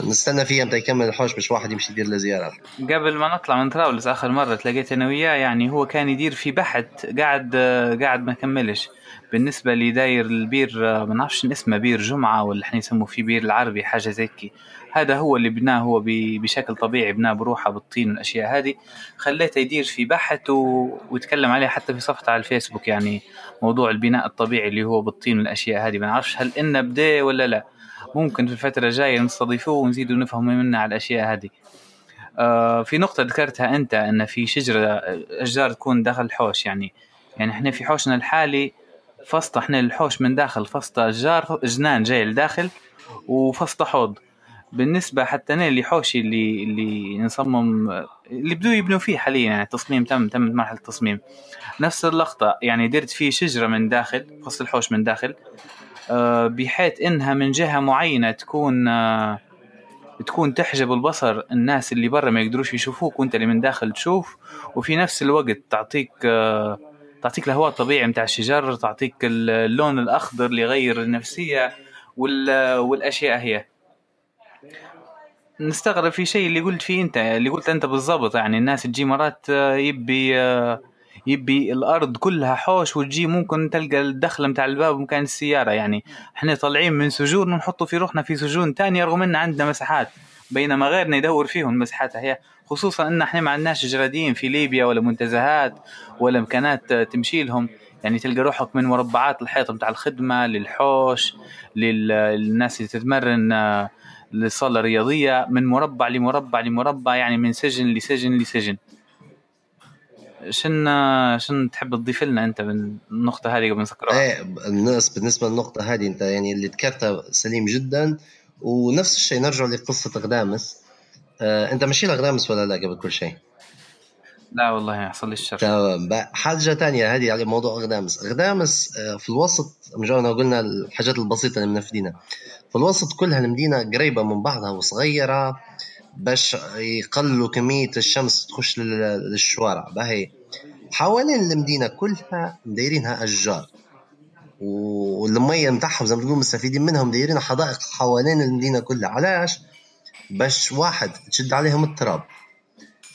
فنستنى فيها متى يكمل الحوش باش واحد يمشي يدير له زيارة. قبل ما نطلع من طرابلس آخر مرة تلاقيت أنا وياه يعني هو كان يدير في بحث قاعد قاعد ما كملش. بالنسبة لي داير البير ما نعرفش اسمه بير جمعة ولا إحنا يسموه في بير العربي حاجة زي كي. هذا هو اللي بناه هو بشكل طبيعي بناه بروحه بالطين والأشياء هذه. خليته يدير في بحث و... ويتكلم عليه حتى في صفحته على الفيسبوك يعني موضوع البناء الطبيعي اللي هو بالطين والأشياء هذه. ما نعرفش هل إنه بدأ ولا لا. ممكن في الفترة الجاية نستضيفوه ونزيدوا نفهم منه على الأشياء هذه. آه في نقطة ذكرتها أنت أن في شجرة أشجار تكون داخل الحوش يعني يعني إحنا في حوشنا الحالي فسطة إحنا الحوش من داخل فسطة أشجار جنان جاي لداخل وفسطة حوض. بالنسبة حتى أنا اللي حوشي اللي اللي نصمم اللي بدو يبنوا فيه حاليا يعني التصميم تم تم مرحلة التصميم. نفس اللقطة يعني درت فيه شجرة من داخل فصل الحوش من داخل آه، بحيث إنها من جهة معينة تكون آه، تكون تحجب البصر الناس اللي برا ما يقدروش يشوفوك وأنت اللي من داخل تشوف. وفي نفس الوقت تعطيك آه، تعطيك الهواء الطبيعي متاع الشجر تعطيك اللون الأخضر اللي يغير النفسية والأشياء هي. نستغرب في شيء اللي قلت فيه أنت اللي قلت أنت بالضبط. يعني الناس تجي مرات يبي يبي الأرض كلها حوش وتجي ممكن تلقى الدخله متاع الباب مكان السيارة. يعني إحنا طالعين من سجون ونحطوا في روحنا في سجون تانية رغم إن عندنا مساحات. بينما غيرنا يدور فيهم المساحات هي. خصوصا إن إحنا ما عندناش جرادين في ليبيا ولا منتزهات ولا امكانات تمشي لهم. يعني تلقى روحك من مربعات الحيط متاع الخدمة للحوش للناس اللي تتمرن للصاله الرياضيه من مربع لمربع لمربع يعني من سجن لسجن لسجن. شن شن تحب تضيف لنا أنت من النقطة هذه قبل نسكرها؟ إيه الناس بالنسبة للنقطة هذه أنت يعني اللي ذكرتها سليم جدا. ونفس الشيء نرجع لقصة غدامس آه أنت مشي لغدامس ولا لا قبل كل شيء؟ لا والله ما حصل لي الشر. تمام. حاجة ثانية هذه على موضوع غدامس غدامس آه، في الوسط مجرد قلنا الحاجات البسيطة اللي منفذينها. في الوسط كلها المدينة قريبة من بعضها وصغيرة باش يقللوا كمية الشمس تخش للشوارع. باهي. حوالين المدينة كلها مدايرينها أشجار. والمية متاعهم زي ما تقول مستفيدين منهم مدايرين حدائق حوالين المدينة كلها. علاش؟ باش واحد تشد عليهم التراب.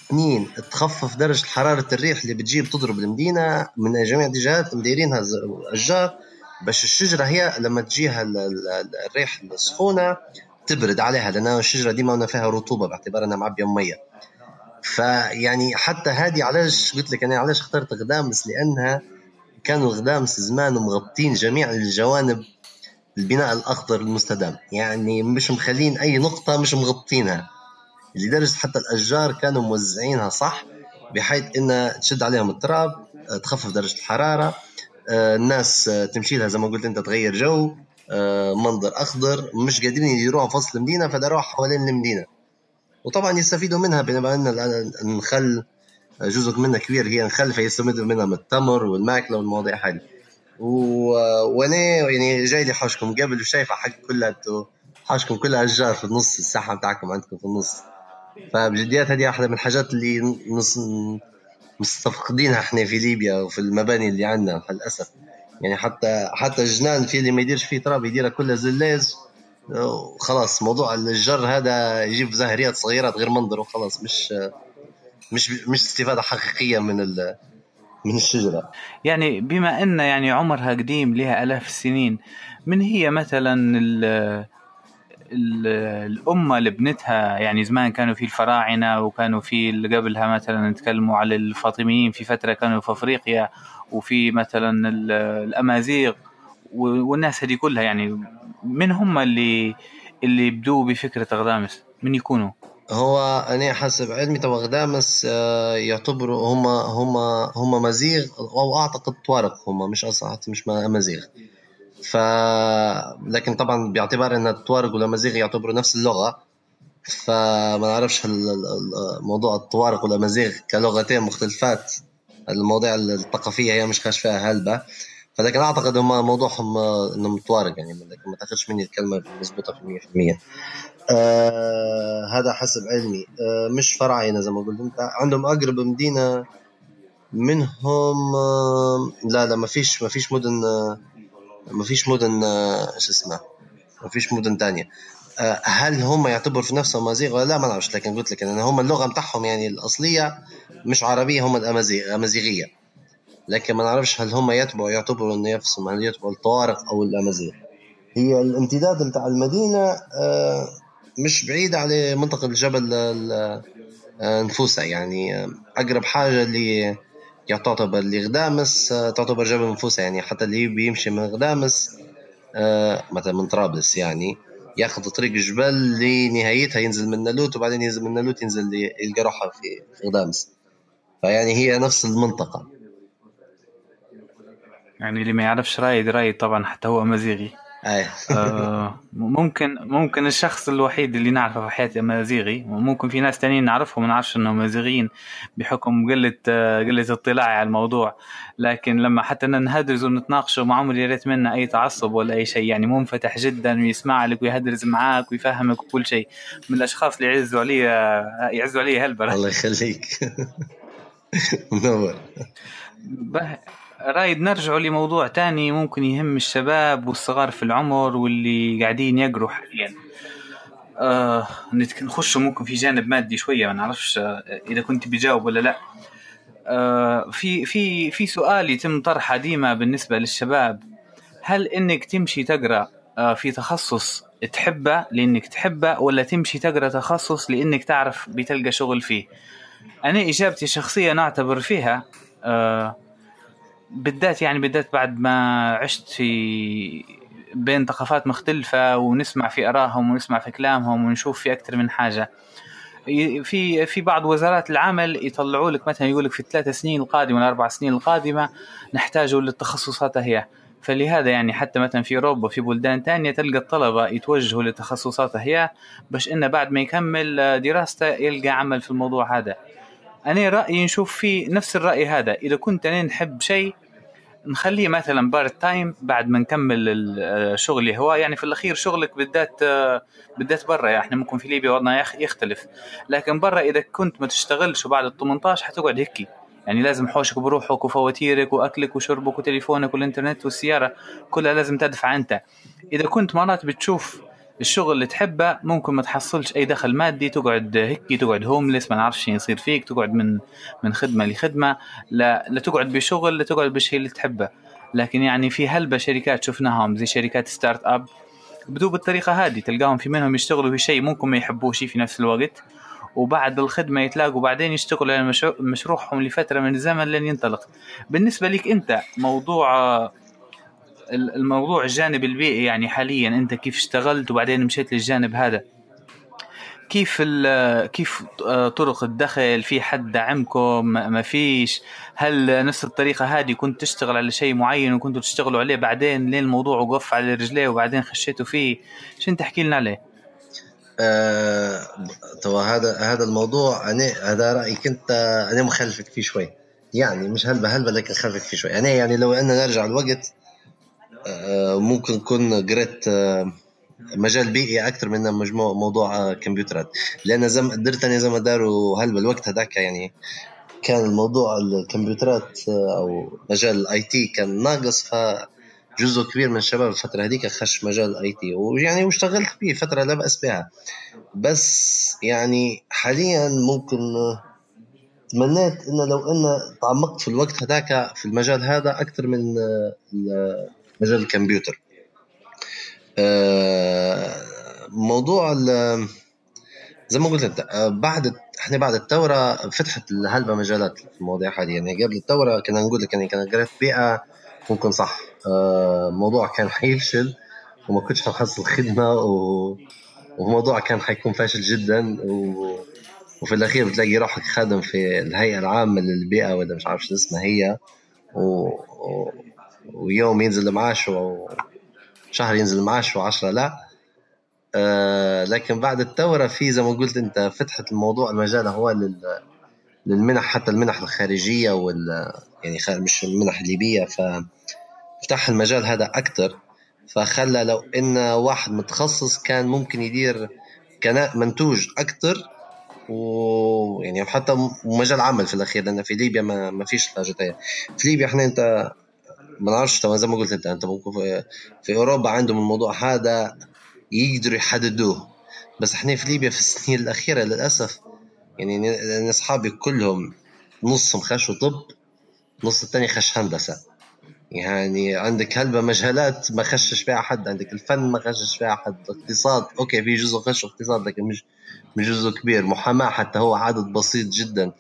اثنين تخفف درجة حرارة الريح اللي بتجيب تضرب المدينة. من جميع الاتجاهات مدايرينها أشجار. باش الشجرة هي لما تجيها الريح السخونة تبرد عليها لأن الشجرة ديما فيها رطوبة باعتبار إنها معبية مية. فيعني حتى هذه علاش؟ قلت لك أنا علاش اخترت غدامس؟ لأنها كانوا غدامس زمان مغطين جميع الجوانب البناء الأخضر المستدام. يعني مش مخلين أي نقطة مش مغطينها. لدرجة حتى الأشجار كانوا موزعينها صح؟ بحيث إنها تشد عليهم التراب تخفف درجة الحرارة. الناس تمشي لها زي ما قلت انت تغير جو آه، منظر أخضر مش قادرين يديروها في وسط المدينة فداروها حوالين المدينة. وطبعا يستفيدوا منها بما إن النخل جزء منها كبير هي نخل فيستمدوا منها من التمر والماكلة والمواضيع هذه. وأنا يعني جاي لي حوشكم قبل وشايفة حق كلها حوشكم كلها اشجار في النص الساحة بتاعكم عندكم في النص. فبجديات هذه واحدة من الحاجات اللي نص مستفقدينها إحنا في ليبيا وفي المباني اللي عندنا للاسف يعني حتى حتى الجنان في اللي ما يديرش فيه تراب يديرها كلها زلاز وخلاص موضوع الجر هذا يجيب زهريات صغيرات غير منظر وخلاص مش مش مش استفادة حقيقية من من الشجرة. يعني بما إن يعني عمرها قديم لها آلاف السنين من هي مثلا ال ال الأمة اللي بنتها يعني زمان كانوا في الفراعنة وكانوا في اللي قبلها مثلا نتكلموا على الفاطميين في فترة كانوا في أفريقيا وفي مثلا الأمازيغ والناس هذه كلها يعني من هم اللي اللي بدوا بفكرة غدامس من يكونوا؟ هو أنا حسب علمي تو غدامس آه، يعتبروا هم هم هم مزيغ أو أعتقد طوارق هم مش أصلا مش امازيغ ف لكن طبعا باعتبار إن الطوارق والأمازيغ يعتبروا نفس اللغة فما نعرفش موضوع الطوارق والأمازيغ كلغتين مختلفات المواضيع الثقافية هي مش خاش فيها هلبة. فلكن أعتقد هم موضوعهم إنهم طوارق يعني لكن ما تأخذش مني الكلمة مضبوطه في 100% آه هذا حسب علمي. آه مش فراعنه زي ما قلت. انت عندهم أقرب مدينة منهم آه لا لا ما فيش ما فيش مدن آه ما فيش مدن آه شو اسمه ما فيش مدن تانية. آه هل هم يعتبروا في نفسهم أمازيغ ولا لا؟ ما نعرفش لكن قلت لك إن هم اللغة بتاعهم يعني الأصلية مش عربية هم الامازيغيه لكن ما نعرفش هل هم يتبعوا يعتبروا ان نفسهم هل يتبعوا الطوارق أو الأمازيغ. هي الامتداد بتاع المدينة آه مش بعيدة على منطقة الجبل نفوسها. يعني أقرب حاجة اللي تعتبر اللي غدامس تعتبر جبل نفوسها يعني حتى اللي بيمشي من غدامس مثلا من طرابلس يعني ياخذ طريق الجبل لنهايتها ينزل من نالوت وبعدين ينزل من نالوت ينزل يلقى روحه في غدامس. فيعني هي نفس المنطقة. يعني اللي ما يعرفش رايد رايد طبعا حتى هو مزيغي. آه ممكن ممكن الشخص الوحيد اللي نعرفه في حياتي امازيغي وممكن في ناس تانيين نعرفهم ما نعرفش إنهم امازيغيين بحكم قلة قلة اطلاعي على الموضوع. لكن لما حتى نهدرز ونتناقش ما عمري ريت منه أي تعصب ولا أي شيء. يعني منفتح جدا ويسمع لك ويهدرز معاك ويفهمك وكل شيء. من الأشخاص اللي يعزوا علي يعزوا علي هلبرة. الله يخليك. منور. رايد نرجع لموضوع تاني ممكن يهم الشباب والصغار في العمر واللي قاعدين يقروا حاليا. آه نخش ممكن في جانب مادي شوية ما نعرفش آه إذا كنت بجاوب ولا لا. آه في في في سؤال يتم طرحه ديما بالنسبة للشباب. هل إنك تمشي تقرأ آه في تخصص تحبه لإنك تحبه ولا تمشي تقرأ تخصص لإنك تعرف بتلقى شغل فيه؟ أنا إجابتي الشخصيه نعتبر فيها آه بالذات يعني بالذات بعد ما عشت في بين ثقافات مختلفة ونسمع في آرائهم ونسمع في كلامهم ونشوف في أكثر من حاجة. في في بعض وزارات العمل يطلعوا لك مثلا يقول لك في الثلاث سنين القادمة الأربع سنين القادمة نحتاج للتخصصات هي. فلهذا يعني حتى مثلا في أوروبا في بلدان تانية تلقى الطلبة يتوجهوا للتخصصات هي باش إنه بعد ما يكمل دراسته يلقى عمل في الموضوع هذا. أنا رأيي نشوف فيه نفس الرأي هذا. إذا كنت أنا نحب شيء نخليه مثلا part time بعد ما نكمل الشغل اللي هو يعني في الأخير شغلك بالذات بالذات برا. يعني إحنا ممكن في ليبيا وضعنا يختلف. لكن برا إذا كنت ما تشتغلش وبعد ال 18 حتقعد هيك يعني لازم حوشك بروحك وفواتيرك وأكلك وشربك وتليفونك والإنترنت والسيارة كلها لازم تدفع أنت. إذا كنت مرات بتشوف الشغل اللي تحبه ممكن ما تحصلش أي دخل مادي تقعد هيك تقعد homeless ما نعرفش يصير فيك تقعد من من خدمة لخدمة لا لا تقعد بشغل لا تقعد بالشيء اللي تحبه. لكن يعني في هلبة شركات شفناهم زي شركات start up بدو بالطريقة هذه تلقاهم في منهم يشتغلوا في شيء ممكن ما يحبوش في نفس الوقت وبعد الخدمة يتلاقوا بعدين يشتغلوا على مشروعهم لفترة من الزمن لين ينطلق. بالنسبة لك أنت موضوع الموضوع الجانب البيئي يعني حاليا أنت كيف اشتغلت وبعدين مشيت للجانب هذا؟ كيف كيف طرق الدخل؟ في حد دعمكم؟ ما فيش؟ هل نفس الطريقة هذه كنت تشتغل على شيء معين وكنتوا تشتغلوا عليه بعدين لين الموضوع وقف على رجليه وبعدين خشيتوا فيه؟ شو تحكي لنا عليه؟ آه هذا هذا الموضوع أنا هذا رأيي كنت أنا مخالفك فيه شوي. يعني مش هلبة هلبة لكن مخالفك فيه شوي. يعني يعني لو أننا نرجع الوقت آه، ممكن نكون قريت آه، مجال بيئي أكثر من مجموع موضوع آه، كمبيوترات. لأن زي ما قدرت أنا زي ما داروا هل بالوقت هذاك يعني كان الموضوع الكمبيوترات أو مجال ال IT كان ناقص فجزء كبير من الشباب الفترة هذيك خش مجال ال IT. ويعني واشتغلت فيه فترة لا بأس بها. بس يعني حاليا ممكن تمنيت إنه لو ان تعمقت في الوقت هذاك في المجال هذا أكثر من مجال الكمبيوتر. آه، موضوع زي ما قلت انت آه، بعد إحنا بعد الثورة فتحت هلبة مجالات في المواضيع هذه. يعني قبل الثورة كنا نقول لك يعني كان قريت بيئة ممكن صح. الموضوع آه، كان حيفشل وما كنتش حنحصل خدمه و... وموضوع كان حيكون فاشل جدا و... وفي الأخير بتلاقي روحك خادم في الهيئة العامة للبيئة ولا مش عارف شو اسمها هي و... ويوم ينزل المعاش وشهر ينزل المعاش وعشرة لا. آه لكن بعد الثورة في زي ما قلت أنت فتحت الموضوع المجال هو لل للمنح حتى المنح الخارجية وال يعني مش المنح الليبية ففتح المجال هذا أكثر فخلى لو إن واحد متخصص كان ممكن يدير كناء منتوج أكثر ويعني حتى مجال عمل في الأخير لأن في ليبيا ما, ما فيش الحاجات هي في ليبيا إحنا أنت ما نعرفش زي ما قلت أنت أنت ممكن في, في أوروبا عندهم الموضوع هذا يقدروا يحددوه. بس إحنا في ليبيا في السنين الأخيرة للأسف يعني أصحابي كلهم نصهم خشوا طب نص الثاني خش هندسة. يعني عندك هلبة مجالات ما خشش فيها حد عندك الفن ما خشش فيها حد اقتصاد أوكي في جزء خش اقتصاد لكن مش مش جزء كبير. محاماة حتى هو عدد بسيط جدا.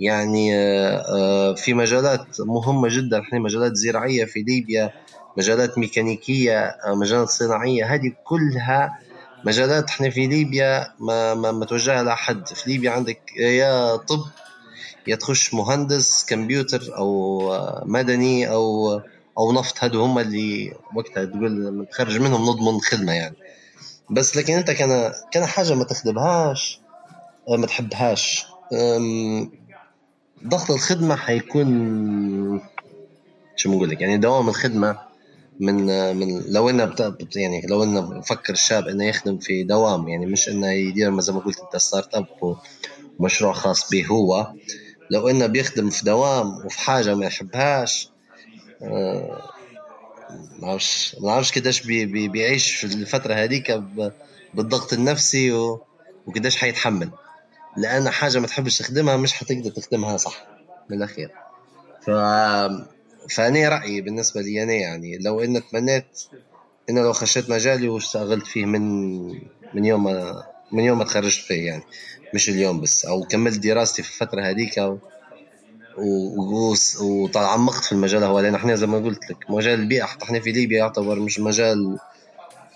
يعني آه، آه، في مجالات مهمة جدا. إحنا مجالات زراعية في ليبيا مجالات ميكانيكية آه، مجالات صناعية. هذه كلها مجالات إحنا في ليبيا ما ما متوجهة لحد في ليبيا عندك يا طب يا تخش مهندس كمبيوتر أو مدني أو أو نفط. هادو هم اللي وقتها تقول تخرج منهم نضمن خدمه يعني. بس لكن انت كان كان حاجة ما تخدمهاش آه، ما تحبهاش. ضغط الخدمة حيكون شو بنقول لك؟ يعني دوام الخدمة من من لو إنه يعني لو إنه بفكر الشاب إنه يخدم في دوام يعني مش إنه يدير زي ما قلت أنت start up ومشروع خاص به هو. لو إنه بيخدم في دوام وفي حاجة ما يحبهاش آه، ما أعرفش ما أعرفش قديش بي بي بيعيش في الفترة هذيك بالضغط النفسي و... وقديش حيتحمل. لأن حاجة ما تحبش تخدمها مش حتقدر تخدمها صح من الأخير. ف فأنا رأيي بالنسبة لي أنا يعني لو إن تمنيت إن لو خشيت مجالي واشتغلت فيه من من يوم ما من يوم ما تخرجت فيه يعني مش اليوم بس أو كملت دراستي في الفترة هذيك وتعمقت في المجال هو لأن إحنا زي ما قلت لك مجال البيئه حتى إحنا في ليبيا يعتبر مش مجال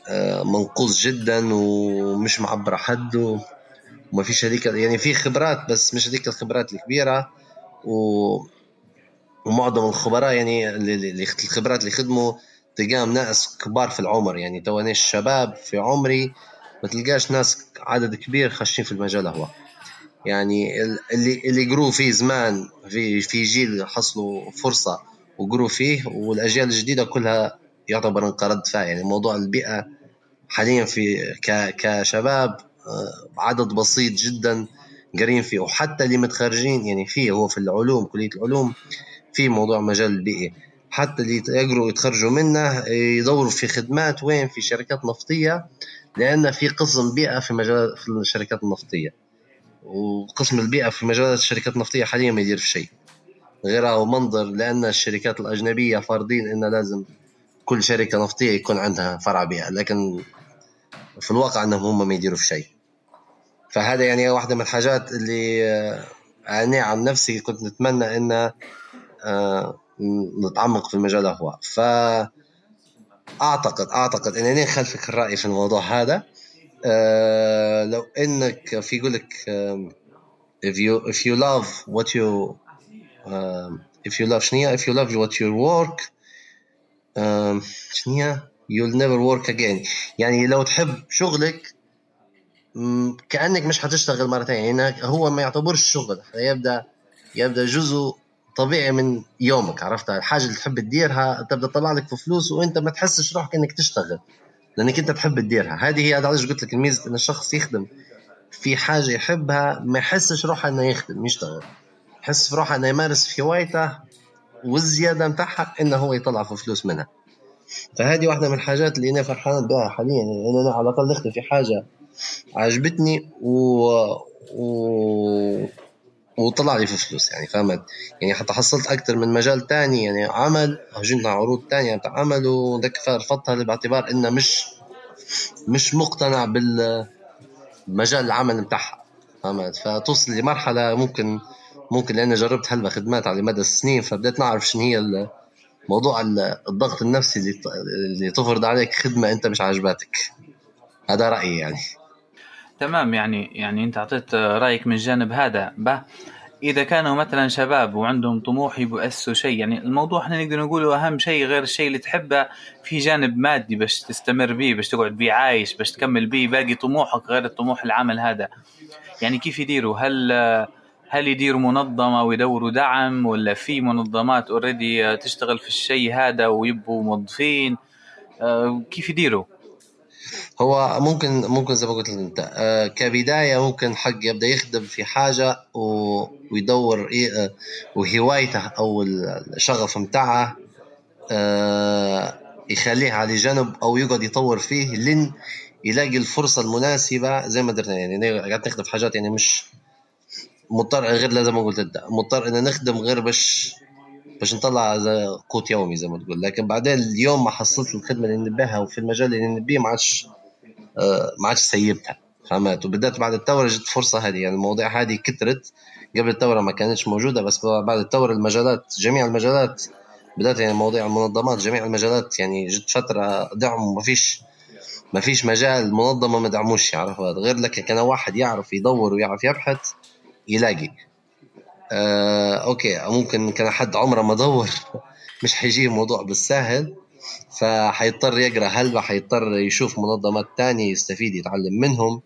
آه، منقوص جدا ومش معبر حد وما فيش هذيك يعني في خبرات بس مش هذيك الخبرات الكبيرة و ومعظم الخبراء يعني اللي الخبرات اللي خدموا تلقاهم ناس كبار في العمر يعني تو الشباب في عمري ما تلقاش ناس عدد كبير خاشين في المجال هو. يعني اللي اللي قروا فيه زمان في في جيل حصلوا فرصة وقروا فيه والأجيال الجديدة كلها يعتبر انقرض فيها. يعني موضوع البيئة حاليا في كشباب آه، عدد بسيط جدا قارين فيه. وحتى اللي متخرجين يعني فيه هو في العلوم كلية العلوم في موضوع مجال البيئي. حتى اللي يقروا يتخرجوا منه يدوروا في خدمات وين؟ في شركات نفطية لأن في قسم بيئة في مجال في الشركات النفطية. وقسم البيئة في مجالات الشركات النفطية حاليا ما يدير في شيء. غيرها منظر لأن الشركات الأجنبية فارضين إن لازم كل شركة نفطية يكون عندها فرع بيئة لكن في الواقع أنهم هم ما يديروا في شيء. فهذا يعني واحدة من الحاجات اللي آه، أنا عن نفسي كنت نتمنى أن آه، نتعمق في المجال هو. ف أعتقد أعتقد أنني خلفك الرأي في الموضوع هذا. آه، لو إنك في يقول لك if you if you love what you um, if you love شنو if you love what you work um, شنو you'll never work again. يعني لو تحب شغلك كأنك مش حتشتغل مره ثانية يعني هو ما يعتبرش شغل يبدأ يبدأ جزء طبيعي من يومك عرفت؟ الحاجة اللي تحب تديرها تبدأ تطلع لك في فلوس وأنت ما تحسش روحك إنك تشتغل. لأنك أنت تحب تديرها. هذه هي علاش قلت لك الميزة إن الشخص يخدم في حاجة يحبها ما يحسش روحه إنه يخدم يشتغل. يحس في روحه إنه يمارس في هوايته والزيادة متاعها إنه هو يطلع في فلوس منها. فهذه واحدة من الحاجات اللي أنا فرحان بها حاليا. يعني أنا على الأقل نخدم في حاجة عجبتني و... و... وطلع لي في فلوس يعني فهمت؟ يعني حتى حصلت أكثر من مجال تاني يعني عمل جبنا عروض تانية بتاع عمل وذاك رفضتها باعتبار انه مش مش مقتنع بال مجال العمل بتاعها فهمت؟ فتوصل لمرحلة ممكن ممكن لأني جربت هلبة خدمات على مدى السنين فبدأت نعرف شنو هي موضوع الضغط النفسي اللي اللي تفرض عليك خدمة أنت مش عاجباتك. هذا رأيي يعني. تمام يعني يعني أنت أعطيت رأيك من الجانب هذا. به إذا كانوا مثلا شباب وعندهم طموح يبوا يأسسوا شيء يعني الموضوع إحنا نقدر نقوله أهم شيء غير الشيء اللي تحبه في جانب مادي باش تستمر به باش تقعد به عايش باش تكمل به باقي طموحك غير الطموح العمل هذا. يعني كيف يديروا؟ هل هل يديروا منظمة ويدوروا دعم ولا في منظمات اوريدي تشتغل في الشيء هذا ويبقوا موظفين؟ آه، كيف يديروا؟ هو ممكن ممكن زي ما قلت انت آه كبداية ممكن حق يبدأ يخدم في حاجة. ويدور إيه آه وهوايته أو الشغف متاعه آه يخليه على جنب أو يقعد يطور فيه لين يلاقي الفرصة المناسبة زي ما درنا يعني قاعد نخدم في حاجات يعني مش مضطر غير لازم ما قلت مضطر ان نخدم غير باش باش نطلع قوت يومي زي ما تقول. لكن بعدين اليوم ما حصلت الخدمة اللي نبيها وفي المجال اللي نبيه ما عادش آه، ما عادش سيبتها. فهمت؟ وبدات بعد الثورة جت فرصة هذه. يعني المواضيع هذه كثرت. قبل الثورة ما كانتش موجودة بس بعد الثورة المجالات جميع المجالات بدات يعني مواضيع المنظمات جميع المجالات يعني جت فترة دعم ما فيش ما فيش مجال منظمه ما دعموش يعرف غير لك كان واحد يعرف يدور ويعرف يبحث يلاقي. آه okay. ممكن كان حد عمره ما دور. مش حيجيه الموضوع بالساهل فحيضطر يقرأ. هل حيضطر يشوف منظمات تانية يستفيد يتعلم منهم؟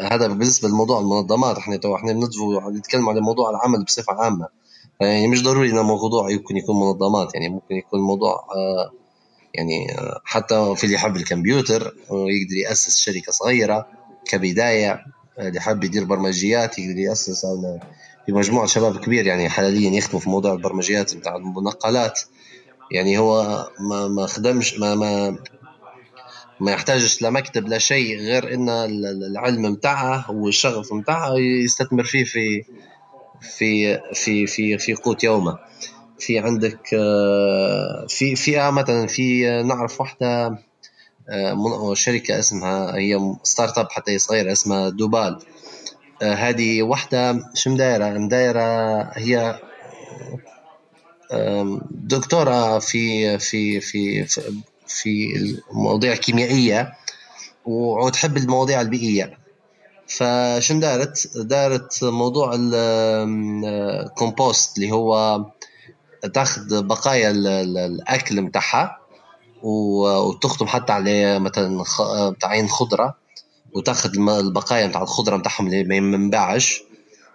هذا بالنسبة لموضوع المنظمات. إحنا تو إحنا نتكلم عن موضوع العمل بصفة عامة. يعني مش ضروري إن الموضوع يمكن يكون منظمات. يعني ممكن يكون الموضوع آه يعني آه حتى في اللي يحب الكمبيوتر يقدر يأسس شركة صغيرة كبداية اللي حاب يدير برمجيات يقدر يأسس في مجموعة شباب كبير يعني حاليا يخدموا في موضوع البرمجيات بتاع المنقلات. يعني هو ما ما خدمش ما ما ما يحتاجش لمكتب لا شيء غير إن العلم متاعه والشغف متاعه يستثمر فيه في في في في في قوت يومه. في عندك آه، في في مثلا في نعرف واحدة آه، شركة اسمها هي start up حتى هي صغيرة اسمها دوبال. آه، هذه واحدة شو مدايرة؟ مدايرة هي دكتورة في في في في المواضيع الكيميائية وتحب المواضيع البيئية. فشن دارت دارت موضوع الكومبوست اللي هو تاخذ بقايا الأكل متاعها وتختم حتى عليه مثلا تعين خضرة. وتاخذ البقايا متاع الخضرة متاعهم اللي ما ينباعش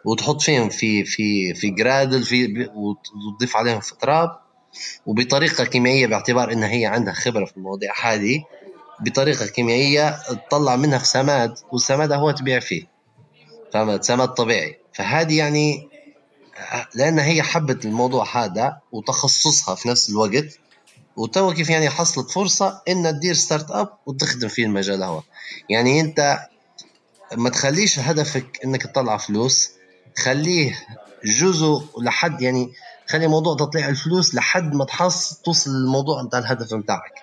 وتحط فيهم في في في جرادل في وتضيف عليهم في تراب وبطريقة كيميائية باعتبار انها هي عندها خبرة في المواضيع هذه بطريقة كيميائية تطلع منها في سماد والسماد هو تبيع فيه. فهمت؟ سماد طبيعي. فهذه يعني لأن هي حبت الموضوع هذا وتخصصها في نفس الوقت وتو كيف يعني حصلت فرصة إنها تدير start up وتخدم في المجال هو. يعني انت ما تخليش هدفك انك تطلع فلوس. خليه جزء لحد يعني خلي موضوع تطليع الفلوس لحد ما تحص توصل للموضوع بتاع الهدف بتاعك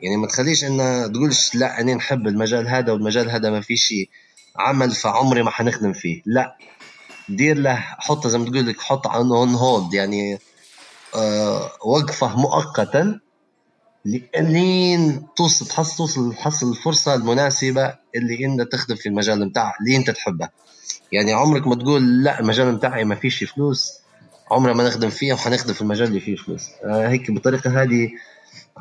يعني ما تخليش إن تقولش لا أنا نحب المجال هذا والمجال هذا ما فيش عمل فعمري ما حنخدم فيه. لا. دير له حطه زي ما تقول لك حط on hold يعني آه وقفة مؤقتا لين توصل تحصل توصل تحصل الفرصة المناسبة اللي إنت تخدم في المجال بتاعك اللي إنت تحبه. يعني عمرك ما تقول لا المجال بتاعي ما فيش فلوس عمرنا ما نخدم فيه وحنخدم في المجال اللي فيه فلوس. آه هيك بالطريقة هذه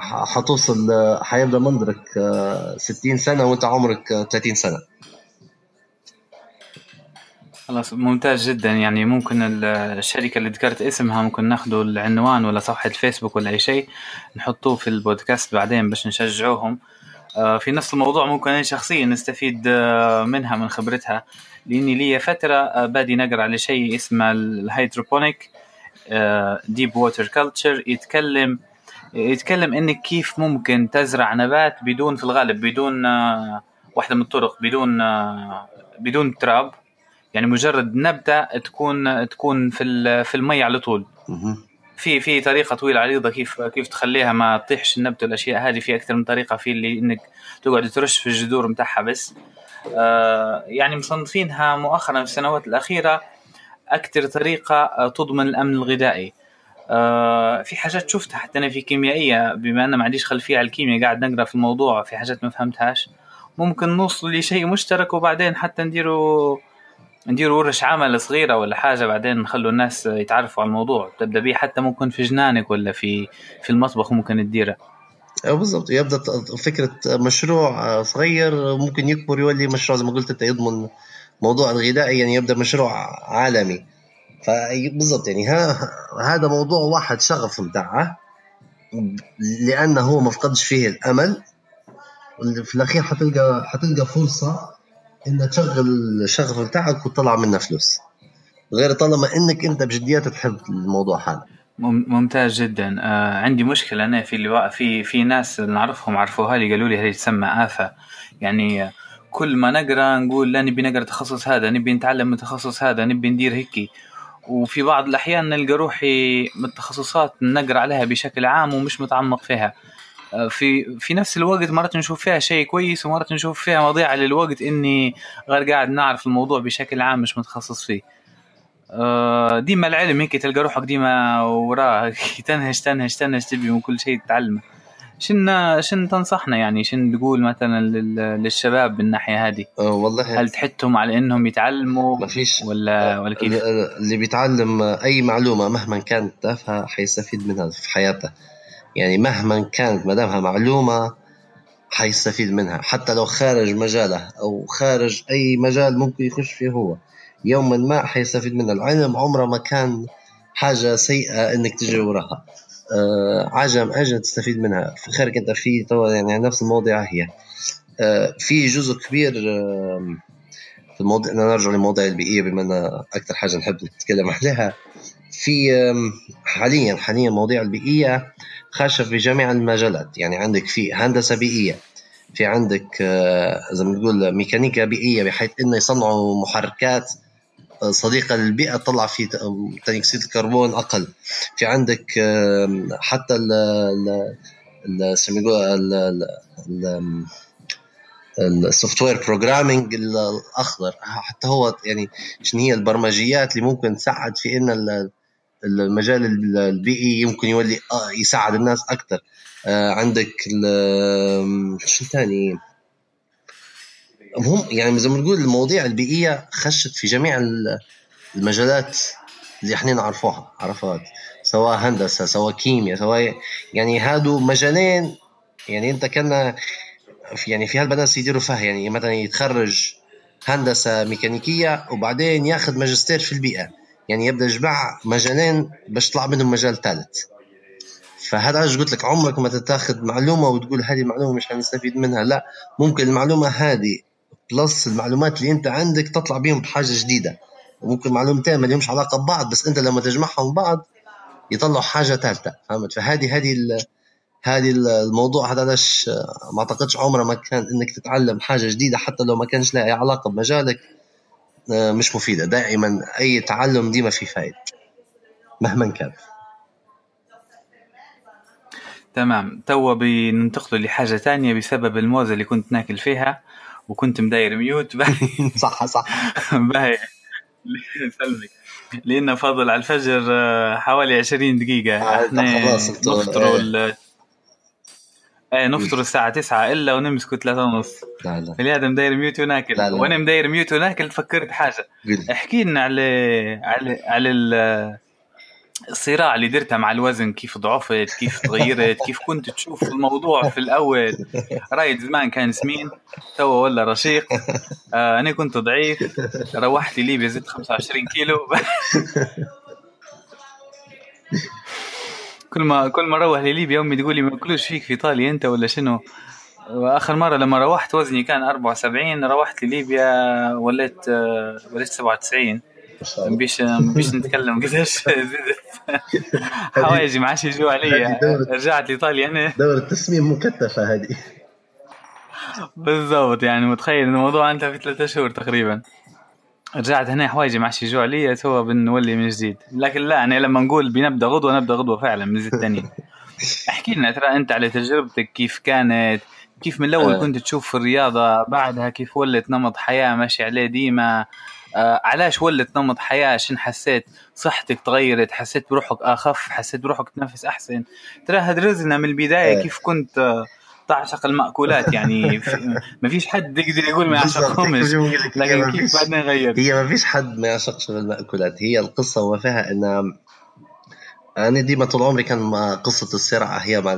حتوصل حيبدأ منظرك آه 60 سنة وأنت عمرك 30 سنة. خلاص ممتاز جدا. يعني ممكن الشركة اللي ذكرت اسمها ممكن ناخذوا العنوان ولا صفحة الفيسبوك ولا أي شيء نحطوه في البودكاست بعدين باش نشجعوهم. آه، في نفس الموضوع ممكن أنا شخصيا نستفيد آه، منها من خبرتها لأني لي فترة آه، بادي نقرأ على شيء اسمه ال hydroponic deep water culture يتكلم يتكلم إنك كيف ممكن تزرع نبات بدون في الغالب بدون واحدة من الطرق بدون بدون تراب. يعني مجرد نبتة تكون تكون في في المي على طول. في في طريقة طويلة عريضة كيف كيف تخليها ما تطيحش النبتة والأشياء. هذه في أكثر من طريقة في اللي إنك تقعد ترش في الجذور متاعها بس. آه، يعني مصنفينها مؤخرا في السنوات الأخيرة أكثر طريقة آه، تضمن الأمن الغذائي. آه، في حاجات شفتها حتى أنا في كيميائية بما أن ما عنديش خلفية على الكيمياء قاعد نقرأ في الموضوع في حاجات ما فهمتهاش. ممكن نوصل لشيء مشترك وبعدين حتى نديروا نديروا ورش عمل صغيرة ولا حاجة بعدين نخلوا الناس يتعرفوا على الموضوع. تبدأ به حتى ممكن في جنانك ولا في في المطبخ ممكن تديره. بالضبط. يبدأ فكرة مشروع صغير ممكن يكبر يولي مشروع زي ما قلت أنت يضمن موضوع الغذائي يعني يبدأ مشروع عالمي. فبالضبط يعني ها هذا موضوع واحد شغف متاعه لأنه هو ما فقدش فيه الأمل. في الأخير حتلقى حتلقى فرصة انك تشغل الشغف بتاعك وتطلع منها فلوس. غير طالما إنك أنت بجديات تحب الموضوع هذا ممتاز جدا. آه عندي مشكلة أنا في اللي في في ناس نعرفهم عرفوها لي قالوا لي هذه تسمى آفة. يعني كل ما نقرأ نقول لا نبي نقرأ التخصص هذا نبي نتعلم من التخصص هذا نبي ندير هيك. وفي بعض الأحيان نلقى روحي من التخصصات نقرأ عليها بشكل عام ومش متعمق فيها. في في نفس الوقت مرات نشوف فيها شيء كويس ومرات نشوف فيها مضيعة للوقت إني غير قاعد نعرف الموضوع بشكل عام مش متخصص فيه. آه، ديما العلم هيك تلقى روحك ديما وراه تنهش تنهش تنهش تبي من كل شيء تتعلمه. شن شن تنصحنا يعني؟ شن تقول مثلا للشباب بالناحيه هذه؟ أه والله هل تحثهم على إنهم يتعلموا ما فيش. ولا ولا كيف؟ اللي بيتعلم أي معلومة مهما كانت تافهه حيستفيد منها في حياته. يعني مهما كانت ما دامها معلومة حيستفيد منها. حتى لو خارج مجاله أو خارج أي مجال ممكن يخش فيه هو. يوما ما حيستفيد منها العلم عمره ما كان حاجة سيئة إنك تجي وراها. آه عجم أجل تستفيد منها. في خيرك أنت في يعني نفس المواضيع هي. آه في جزء كبير آه في الموضوع نرجع للمواضيع البيئية بما أن أكثر حاجة نحب نتكلم عليها. في حاليا حاليا المواضيع البيئية خاشة في جميع المجالات. يعني عندك في هندسة بيئية في عندك آه، زي ما تقول ميكانيكا بيئية بحيث إنه يصنعوا محركات صديقة للبيئة تطلع في ثاني أكسيد الكربون أقل. في عندك حتى ال ال ال software programming الأخضر. حتى هو يعني شنو هي البرمجيات اللي ممكن تساعد في إن المجال البيئي يمكن يولي آه، يساعد الناس أكثر آه، عندك شو ثاني؟ هم يعني زي ما تقول المواضيع البيئية خشت في جميع المجالات اللي إحنا نعرفوها عرفت؟ سواء هندسة سواء كيمياء سواء يعني هادو مجالين يعني أنت كان في يعني في هالبنات يديروا فيها يعني مثلا يتخرج هندسة ميكانيكية وبعدين ياخذ ماجستير في البيئة. يعني يبدأ يجمع مجالين باش يطلع منهم مجال ثالث. فهذا علاش قلت لك عمرك ما تتاخذ معلومة وتقول هذه المعلومه مش حنستفيد منها. لا ممكن المعلومة هذه بلس المعلومات اللي أنت عندك تطلع بيهم بحاجة جديدة. وممكن معلومتين ما لهمش علاقة ببعض بس أنت لما تجمعهم ببعض يطلعوا حاجة ثالثه فهمت؟ فهذه هذه هذه الموضوع هذا علاش ما أعتقدش عمره ما كان إنك تتعلم حاجة جديدة حتى لو ما كانش لها علاقة بمجالك. مش مفيدة. دائما أي تعلم ديما فيه فائده مهما كان تمام. توا بننتقلوا لحاجة ثانية بسبب الموزة اللي كنت ناكل فيها وكنت مداير ميوت. صح صح. باهي. سلمك. لأنه فاضل على الفجر آه، حوالي 20 دقيقة. آه، إحنا نفطروا ال إيه نفطر الساعة 9 إلا ونمسكوا 3 ونص. لا لا. فلهذا مداير ميوت وناكل. لا لا. وأنا مداير ميوت وناكل فكرت حاجة. احكي لنا على على على الصراع اللي درتها مع الوزن. كيف ضعفت كيف تغيرت كيف كنت تشوف الموضوع في الأول. رايد زمان كان سمين. توا ولا رشيق. آه أنا كنت ضعيف. روحت لي ليبيا زدت 25 كيلو. كل ما كل ما أروح لليبيا أمي تقول لي ما كلوش فيك في إيطاليا أنت ولا شنو؟ وآخر مرة لما روحت وزني كان 74 روحت لليبيا وليت آه، وليت 97 مبيش مبيش نتكلم. قداش زدت حوايجي ما عادش يجوا علي. رجعت لإيطاليا أنا. دور التسميم مكتفه هذه. بالضبط يعني متخيل الموضوع أنت في ثلاثة شهور تقريبا. رجعت هنا حوايجي ما عادش يجوا علي تو بنولي من جديد. لكن لا أنا لما نقول بنبدأ غدوة نبدأ غدوة فعلا من زيد ثاني احكي لنا ترى أنت على تجربتك كيف كانت؟ كيف من الأول آه. كنت تشوف في الرياضة؟ بعدها كيف ولت نمط حياة؟ ماشي عليه ديما. آه علاش ولت نمط حياة؟ عشان حسيت؟ صحتك تغيرت؟ حسيت بروحك أخف؟ حسيت بروحك تنفس أحسن؟ ترى هدرزنا من البداية إيه. كيف كنت تعشق المأكولات يعني ما فيش حد يقدر يقول ما يعشقهمش. لكن كيف بعدين غير هي ما فيش حد ما يعشقش المأكولات. هي القصة وما فيها إن أنا ديما طول عمري كان قصة الصراع هي مع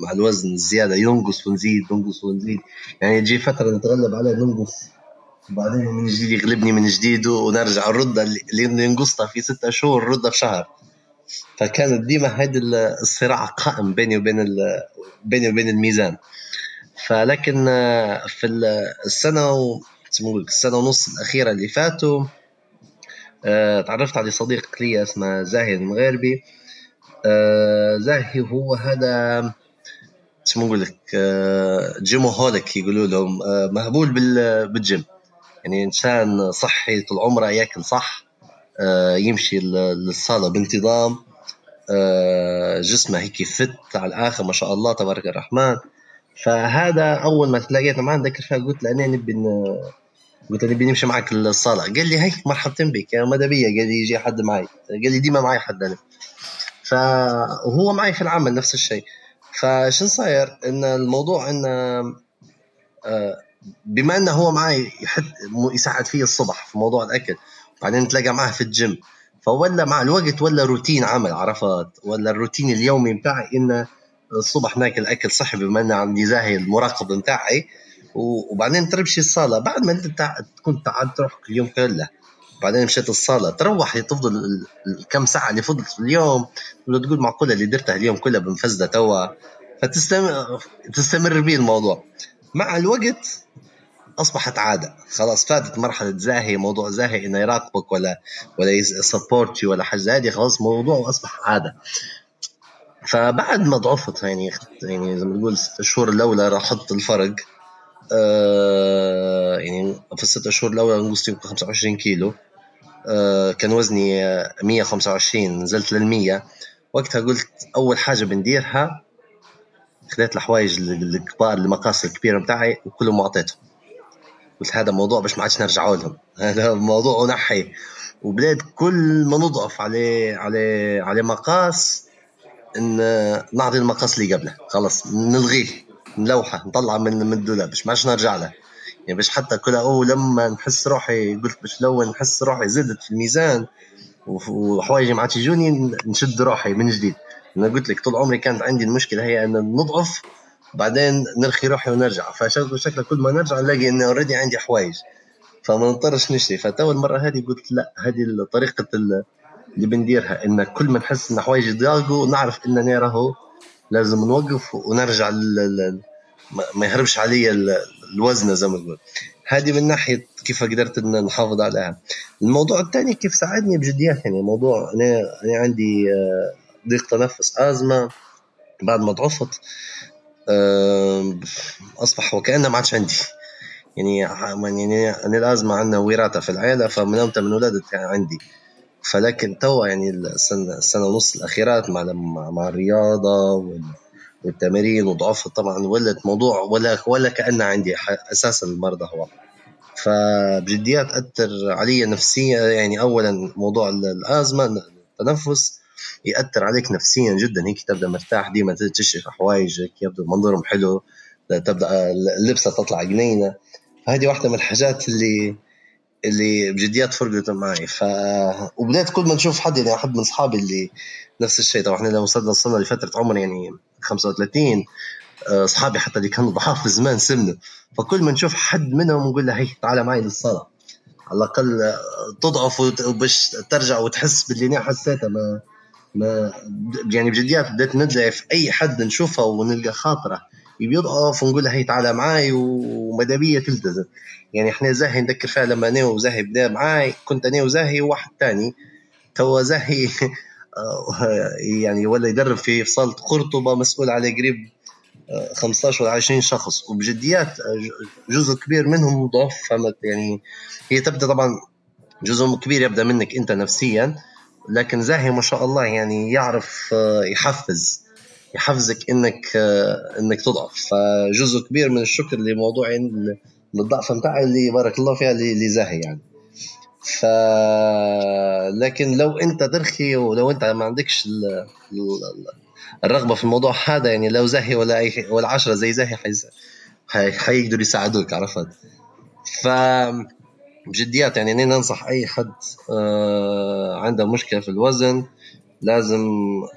مع الوزن الزيادة ينقص ونزيد ينقص ونزيد. يعني تجي فترة نتغلب عليه ننقص. وبعدين من جديد يغلبني من جديد ونرجع نردها اللي ينقصها في ستة شهور نردها في شهر. فكانت ديما هذا الصراع قائم بيني وبين بيني وبين الميزان. فلكن آه، في السنة و السنة ونص الأخيرة اللي فاتوا آه، تعرفت على صديق لي اسمه زاهي المغربي آه، زاهي هو هذا شو نقول لك gymaholic يقولوا لهم مهبول بالجيم. يعني إنسان صحي طول عمره ياكل صح. يمشي للصاله بانتظام. جسمه هيك fit على الآخر ما شاء الله تبارك الرحمن. فهذا أول ما تلاقيت معاه ذكر فيها قلت له أنا نبي قلت له نبي نمشي معك الصاله قال لي هيك مرحبتين بك ماذا بيا قال لي يجي حد معي. قال لي ديما معي حد أنا. فهو معي في العمل نفس الشيء. فشن صاير؟ إن الموضوع إن آه، بما إنه هو معي يحد يساعد فيه الصبح في موضوع الأكل بعدين تلاقى معه في الجيم. فولا مع الوقت ولا روتين عمل عرفت؟ ولا الروتين اليومي بتاعي انه الصبح ناكل أكل صحي بما ان عندي زاهي المراقب بتاعي وبعدين ترمشي الصالة. بعد ما أنت تكون تعبت روحك اليوم كله. بعدين مشيت الصالة. تروح تفضل الكم ساعة اللي فضلت في اليوم. ولا تقول معقولة اللي درتها اليوم كلها بنفزده توا. فتستمر تستمر بيه الموضوع. مع الوقت أصبحت عادة. خلاص فاتت مرحلة زاهي موضوع زاهي إنه يراقبك ولا ولا يسبورت ولا حاجة هذه خلاص موضوع أصبح عادة. فبعد ما ضعفت يعني يعني زي ما تقول ست شهور الأولى لاحظت الفرق. آه يعني في الست شهور الأولى نقصت يمكن 25 كيلو. آه كان وزني 125 نزلت لل 100 وقتها قلت أول حاجة بنديرها خذيت الحوايج الكبار المقاس الكبيرة بتاعي وكلهم أعطيتهم. قلت هذا موضوع باش ما عادش نرجعوا لهم. هذا موضوع ونحي وبدأت كل ما نضعف عليه عليه عليه مقاس إن نعطي المقاس اللي قبله. خلص نلغيه نلوحه نطلعه من من الدولاب باش ما عادش نرجع له. يعني باش حتى كل أو لما نحس روحي قلت باش لو نحس روحي زدت في الميزان وحوايجي ما عادش يجوني نشد روحي من جديد. أنا قلت لك طول عمري كانت عندي المشكلة هي إن نضعف بعدين نرخي روحي ونرجع. فشكله كل ما نرجع نلاقي انه اوريدي عندي حوايج. فما نضطرش نشتري. فتو المرة هذه قلت لا هذه طريقة اللي بنديرها. إن كل ما نحس إن حوايج يضايقوا نعرف اننا راهو لازم نوقف ونرجع ما يهربش علي الوزن زي ما تقول. هذه من ناحية كيف قدرت إن نحافظ عليها. الموضوع الثاني كيف ساعدني بجديات. يعني موضوع أنا أنا عندي آه، ضيق تنفس أزمة بعد ما ضعفت. أصبح وكأنه ما عادش عندي. يعني يعني أنا الازمه عندنا وراثة في العائله فمن يوم من ولدت يعني عندي. فلكن توا يعني السنة السنة ونص الأخيرات مع مع الرياضة والتمارين وضعفت طبعا ولت موضوع ولا ولا كان عندي أساسا المرضى هو. فبجديات أثر علي نفسيا يعني اولا موضوع الأزمة التنفس يأثر عليك نفسيا جدا. هيك تبدأ مرتاح ديما تشرح حوايجك يبدو منظرهم حلو تبدأ اللبسة تطلع جنينه فهذه واحدة من الحاجات اللي اللي بجديات فرقت معي. ف وبدأت كل ما نشوف حد يعني حد من أصحابي اللي نفس الشيء. طبعا إحنا لو وصلنا وصلنا لفتره عمر يعني 35 آه، أصحابي حتى اللي كانوا ضعاف في زمان سمنوا فكل ما نشوف حد منهم نقول له هي تعال معي للصلاة. على الأقل تضعف وباش ترجع وتحس باللي أنا حسيته. ما ما يعني بجديات بديت ندعي في أي حد نشوفه ونلقى خاطرة. بيضعف ونقول له هي تعال معاي وماذا بيا تلتزم. يعني إحنا زاهي نذكر فيها لما أنا وزاهي بدأ معاي كنت أنا وزاهي وواحد تاني. توا زاهي يعني ولا يدرب في صالة قرطبة مسؤول على قريب 15 ولا 20 شخص. وبجديات جزء كبير منهم ضعف فهمت يعني هي تبدأ طبعا جزء كبير يبدأ منك أنت نفسيا. لكن زاهي ما شاء الله يعني يعرف يحفز يحفزك إنك إنك تضعف. فجزء كبير من الشكر لموضوع الضعف بتاعي اللي بارك الله فيها اللي زاهي يعني. ف لكن لو أنت ترخي ولو أنت ما عندكش ال... الرغبة في الموضوع هذا يعني لو زاهي ولا أي... ولا عشرة زي زاهي حيز... حيقدروا يساعدوك عرفت؟ ف بجديات يعني أنا ننصح أي حد آه عنده مشكلة في الوزن لازم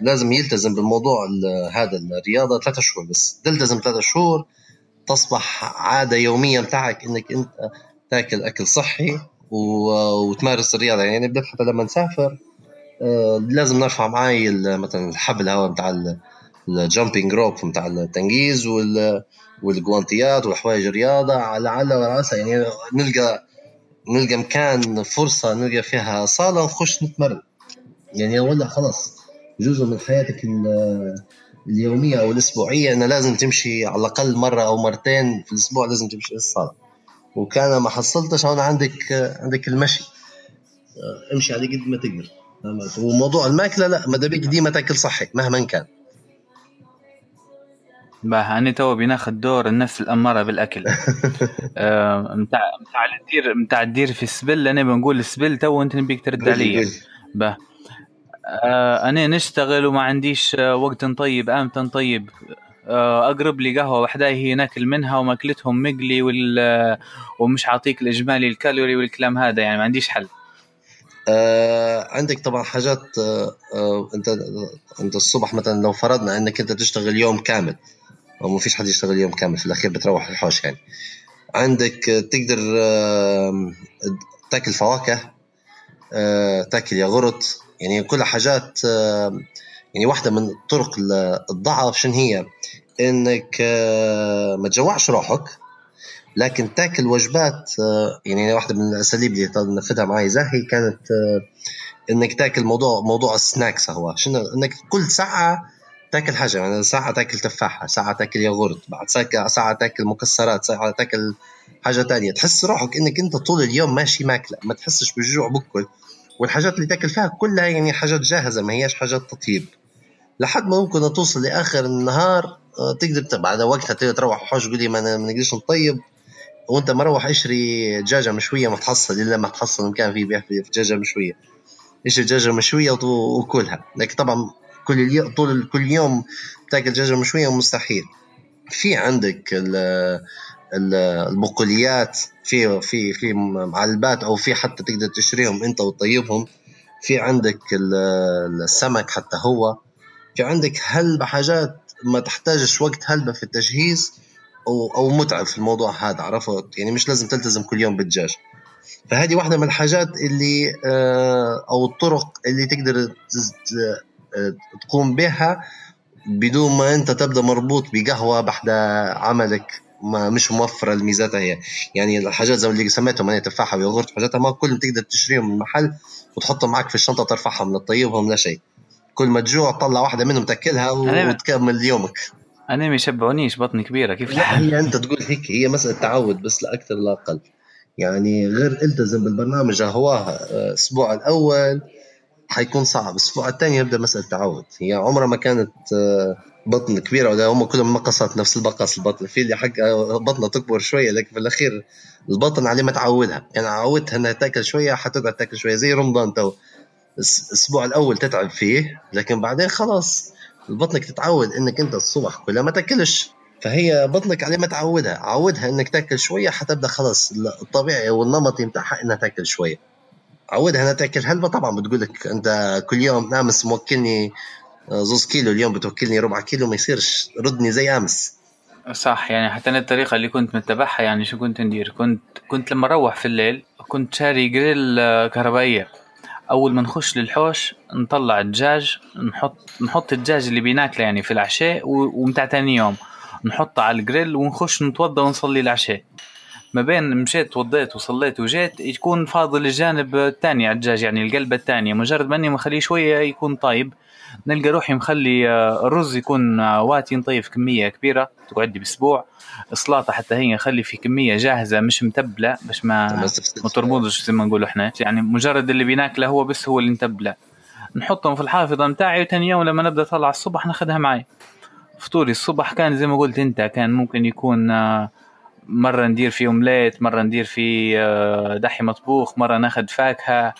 لازم يلتزم بالموضوع هذا الرياضة ثلاثة شهور بس. تلتزم ثلاثة شهور تصبح عادة يوميه بتاعك إنك أنت تاكل أكل صحي وتمارس الرياضة. يعني حتى لما نسافر آه، لازم نرفع معي مثلا الحبل هوا بتاع ال jumping rope بتاع التنجيز والجوانتيات وحوايج الرياضة على على رأسها. يعني نلقى نلقى مكان فرصة نلقى فيها صالة نخش نتمرن. يعني ولا خلاص جزء من حياتك اليومية أو الأسبوعية انه لازم تمشي على الأقل مرة أو مرتين في الأسبوع لازم تمشي للصاله وكان ما حصلتش هون عندك عندك المشي. امشي عليه قد ما تقدر. وموضوع المأكلة لا ماذا بيك ديما تأكل صحي مهما كان. باه أنا تو بناخذ دور النفس الأمارة بالأكل. آه، متاع متاع الدير متاع الدير في السبل أنا بنقول السبل تو أنت نبيك ترد علي باه. آه، أنا نشتغل وما عنديش وقت نطيب أمتى نطيب. آه، أقرب لي قهوة وحده هي ناكل منها وماكلتهم مقلي وال ومش عاطيك الإجمالي الكالوري والكلام هذا يعني ما عنديش حل. آه عندك طبعا حاجات آه آه انت أنت الصبح مثلا لو فرضنا إنك أنت تشتغل يوم كامل أو ما فيش حد يشتغل يوم كامل في الأخير بتروح الحوش يعني. عندك تقدر آه تاكل فواكه آه تاكل ياغورت. يعني كل حاجات يعني واحدة من طرق الضعف شنو هي؟ إنك آه ما تجوعش روحك لكن تاكل وجبات يعني واحدة من الأساليب اللي نفذها معي زاهي كانت إنك تاكل موضوع موضوع السناكس هو. شنو؟ إنك كل ساعة تاكل حاجة يعني ساعة تاكل تفاحة ساعة تاكل ياغورت بعد ساعة تاكل مكسرات ساعة تاكل حاجة تانية. تحس روحك إنك أنت طول اليوم ماشي ماكلة ما تحسش بالجوع بكل. والحاجات اللي تاكل فيها كلها يعني حاجات جاهزة ما هياش حاجات تطيب. لحد ما ممكن توصل لآخر النهار آه، تقدر بعد وقتها تروح حوش تقول لي ما نقدرش نطيب. وأنت مروح اشري دجاجه مشوية ما تحصل إلا ما تحصل مكان فيه بيع في دجاجه مشوية. اشتري دجاجه مشوية وكلها. لكن طبعا كل اليوم طول كل يوم تاكل دجاجه مشوية مستحيل. في عندك البقوليات في في في معلبات أو في حتى تقدر تشتريهم أنت وتطيبهم. في عندك السمك حتى هو. في عندك هلبة حاجات ما تحتاجش وقت هلبة في التجهيز أو أو متعب في الموضوع هذا عرفت؟ يعني مش لازم تلتزم كل يوم بالدجاج. فهذه واحدة من الحاجات اللي آه، أو الطرق اللي تقدر تقوم بها بدون ما انت تبدأ مربوط بقهوة بعد عملك ما مش موفرة لميزاتها هي. يعني الحاجات زي اللي سميتهم أنا تفاحة ويogurt حاجاتها ما كلهم تقدر تشتريهم من المحل وتحطهم معك في الشنطة ترفعهم لتطيبهم لا شيء. كل ما تجوع تطلع واحدة منهم تأكلها وتكمل يومك. أنا ما يشبعونيش بطني كبيرة كيف لا هي أنت تقول هيك هي مسألة تعود بس لا أكثر لا أقل. يعني غير إلتزم بالبرنامج هواه الأسبوع الأول حيكون صعب. الأسبوع الثاني يبدأ مسألة تعود. هي عمرها ما كانت آه، بطن كبيرة ولا هم كلهم مقصات نفس المقص البطن في اللي حق آه، بطنها تكبر شوية لكن في الأخير البطن عليه ما تعودها. يعني عودتها إنها تأكل شوية حتقعد تأكل شوية زي رمضان تو. الأسبوع الأول تتعب فيه لكن بعدين خلاص بطنك تتعود إنك أنت الصبح كلها ما تأكلش. فهي بطنك عليه ما تعودها. عودها إنك تأكل شوية حتبدأ خلاص الطبيعي والنمطي بتاعها إنها تأكل شوية. عودها انها تاكل. هلبة طبعا بتقول لك أنت كل يوم آمس موكلني آه، زوز كيلو اليوم بتوكلني ربع كيلو ما يصيرش ردني زي آمس. صح يعني حتى أنا الطريقة اللي كنت متبعها يعني شو كنت ندير؟ كنت كنت لما أروح في الليل كنت شاري جريل آه، كهربائية. أول ما نخش للحوش نطلع الدجاج نحط نحط الدجاج اللي بيناكله يعني في العشاء ومتاع تاني يوم. نحطه على الجريل ونخش نتوضى ونصلي العشاء. ما بين مشيت توضيت وصليت وجيت يكون فاضل الجانب الثاني على الدجاج يعني القلبة الثانية. مجرد ما اني مخليه شوية يكون طايب نلقى روحي مخلي آه، الرز يكون آه، واتي نطيب كمية كبيرة تقعد لي بأسبوع. السلطة حتى هي نخلي في كمية جاهزة مش متبلة باش ما ما ترمضش زي ما نقولوا إحنا. يعني مجرد اللي بيناكله هو بس هو اللي متبلة. نحطهم في الحافظة متاعي وتاني يوم لما نبدأ طلع الصبح ناخذها معي. فطوري الصبح كان زي ما قلت أنت كان ممكن يكون آه، مرة ندير فيه أومليت مرة ندير فيه دحي مطبوخ مرة ناخذ فاكهة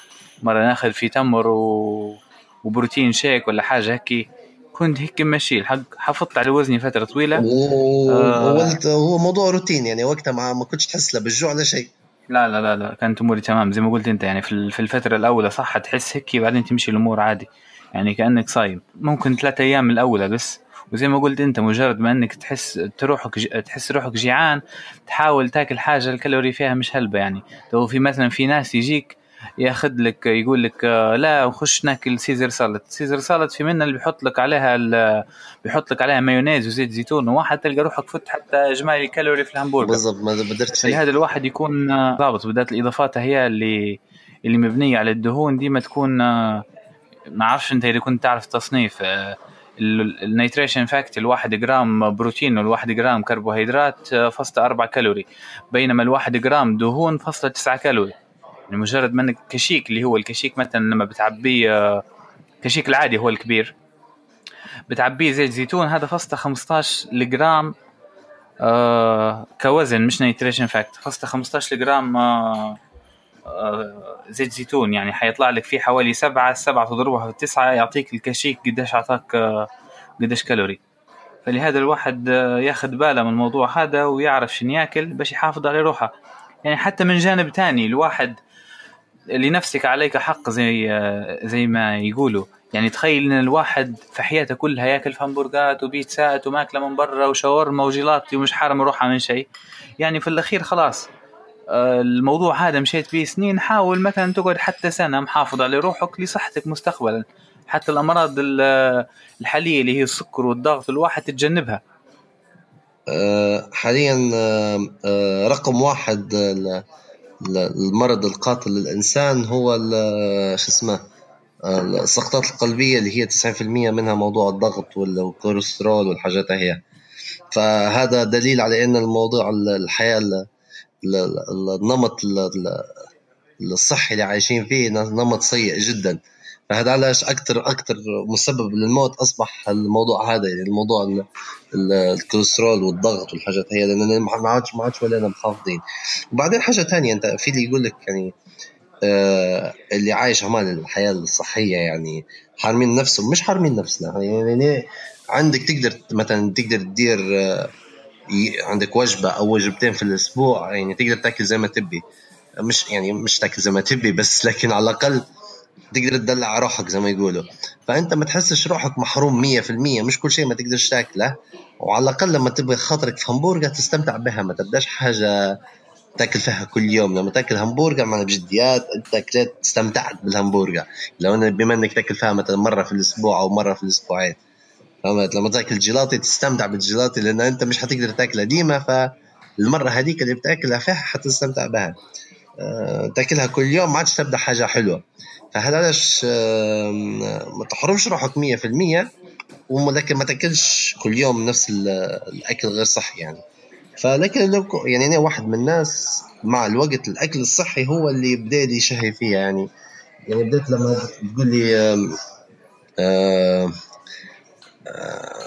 مرة ناخذ فيه تمر و... وبروتين شيك ولا حاجة هيك. كنت هيك ماشي الحق حافظت على وزني فترة طويلة. و... آه. هو موضوع روتين يعني وقتها ما, ما كنتش تحس لا بالجوع ولا شيء. لا لا لا لا كانت أموري تمام زي ما قلت أنت يعني في الفترة الأولى صح تحس هيك بعدين تمشي الأمور عادي. يعني كأنك صايم. ممكن ثلاثة أيام الأولى بس. وزي ما قلت انت مجرد ما انك تحس تروحك تحس روحك جيعان تحاول تاكل حاجة الكالوري فيها مش هلبة يعني. لو في مثلا في ناس يجيك ياخذ لك يقول لك آه، لا خش ناكل Caesar salad Caesar salad في منها اللي بيحط لك عليها بيحط لك عليها مايونيز وزيت زيتون وواحد تلقى روحك فت حتى إجمالي الكالوري في الهمبرجر بالضبط ما قدرت شيء. هذا الواحد يكون آه، ضابط. بدأت الإضافات هي اللي اللي مبنية على الدهون ديما تكون آه، ما أعرفش أنت إذا كنت تعرف تصنيف ال nutrition fact الواحد جرام بروتين والواحد جرام كربوهيدرات فاصلة أربعة كالوري. بينما الواحد جرام دهون فاصلة تسعة كالوري. يعني مجرد ما انك كشيك اللي هو الكشيك مثلا لما بتعبيه كشيك العادي هو الكبير. بتعبيه زيت زيتون هذا فاصلة 15 جرام آه كوزن مش nutrition fact. فاصلة 15 جرام آه آه زيت زيتون يعني حيطلع لك فيه حوالي سبعة سبعة تضربها في تسعة يعطيك الكشيك قديش أعطاك آه قديش كالوري. فلهذا الواحد آه ياخذ باله من الموضوع هذا ويعرف شنو ياكل باش يحافظ على روحه. يعني حتى من جانب تاني الواحد لنفسك عليك حق زي زي ما يقولوا. يعني تخيل إن الواحد في حياته كلها ياكل في همبرجات وبيتزات وماكلة من برا وشاورما وجيلاتي ومش حارم روحها من شيء. يعني في الأخير خلاص آه، الموضوع هذا مشيت فيه سنين حاول مثلا تقعد حتى سنة محافظ على روحك لصحتك مستقبلا. حتى الأمراض الحالية اللي هي السكر والضغط الواحد تتجنبها. حاليا آه، رقم واحد المرض القاتل للإنسان هو شو اسمه السقطات القلبية اللي هي 90% منها موضوع الضغط والكوليسترول والحاجات هي. فهذا دليل على أن الموضوع الحياة النمط الصحي اللي عايشين فيه نمط سيء جدا. فهذا علاش أكثر أكثر مسبب للموت أصبح الموضوع هذا يعني الموضوع الكوليسترول والضغط والحاجات هي لأن ما عادش ما عادش ولينا محافظين. وبعدين حاجة ثانية أنت في اللي يقول لك يعني آه اللي عايش عمال الحياة الصحية يعني حارمين نفسهم مش حارمين نفسنا. يعني عندك تقدر مثلا تقدر تدير آه عندك وجبة أو وجبتين في الأسبوع يعني تقدر تأكل زي ما تبي. مش يعني مش تأكل زي ما تبي بس لكن على الأقل تقدر تدلع روحك زي ما يقولوا. فأنت ما تحسش روحك محروم 100% مش كل شيء ما تقدرش تأكله. وعلى الأقل لما تبغى خاطرك في همبرجر تستمتع بها ما تبدأش حاجة تأكل فيها كل يوم. لما تأكل همبرجر مع بجديات أنت أكلت استمتعت بالهمبرجر. لو أنا بما إنك تأكل فيها مثلا مرة في الأسبوع أو مرة في الأسبوعين. فهمت لما تاكل جيلاتي تستمتع بالجيلاتي لأن أنت مش حتقدر تاكلها ديما فالمرة هذيك اللي بتاكلها فيها حتستمتع بها. أه تاكلها كل يوم ما عادش تبدأ حاجة حلوة. فهذا علاش ما تحرمش روحك 100% ولكن ما تاكلش كل يوم نفس الأكل غير صحي يعني. فلكن لو يعني أنا واحد من الناس مع الوقت الأكل الصحي هو اللي بدا لي شهي فيها يعني. يعني بديت لما تقول لي آه،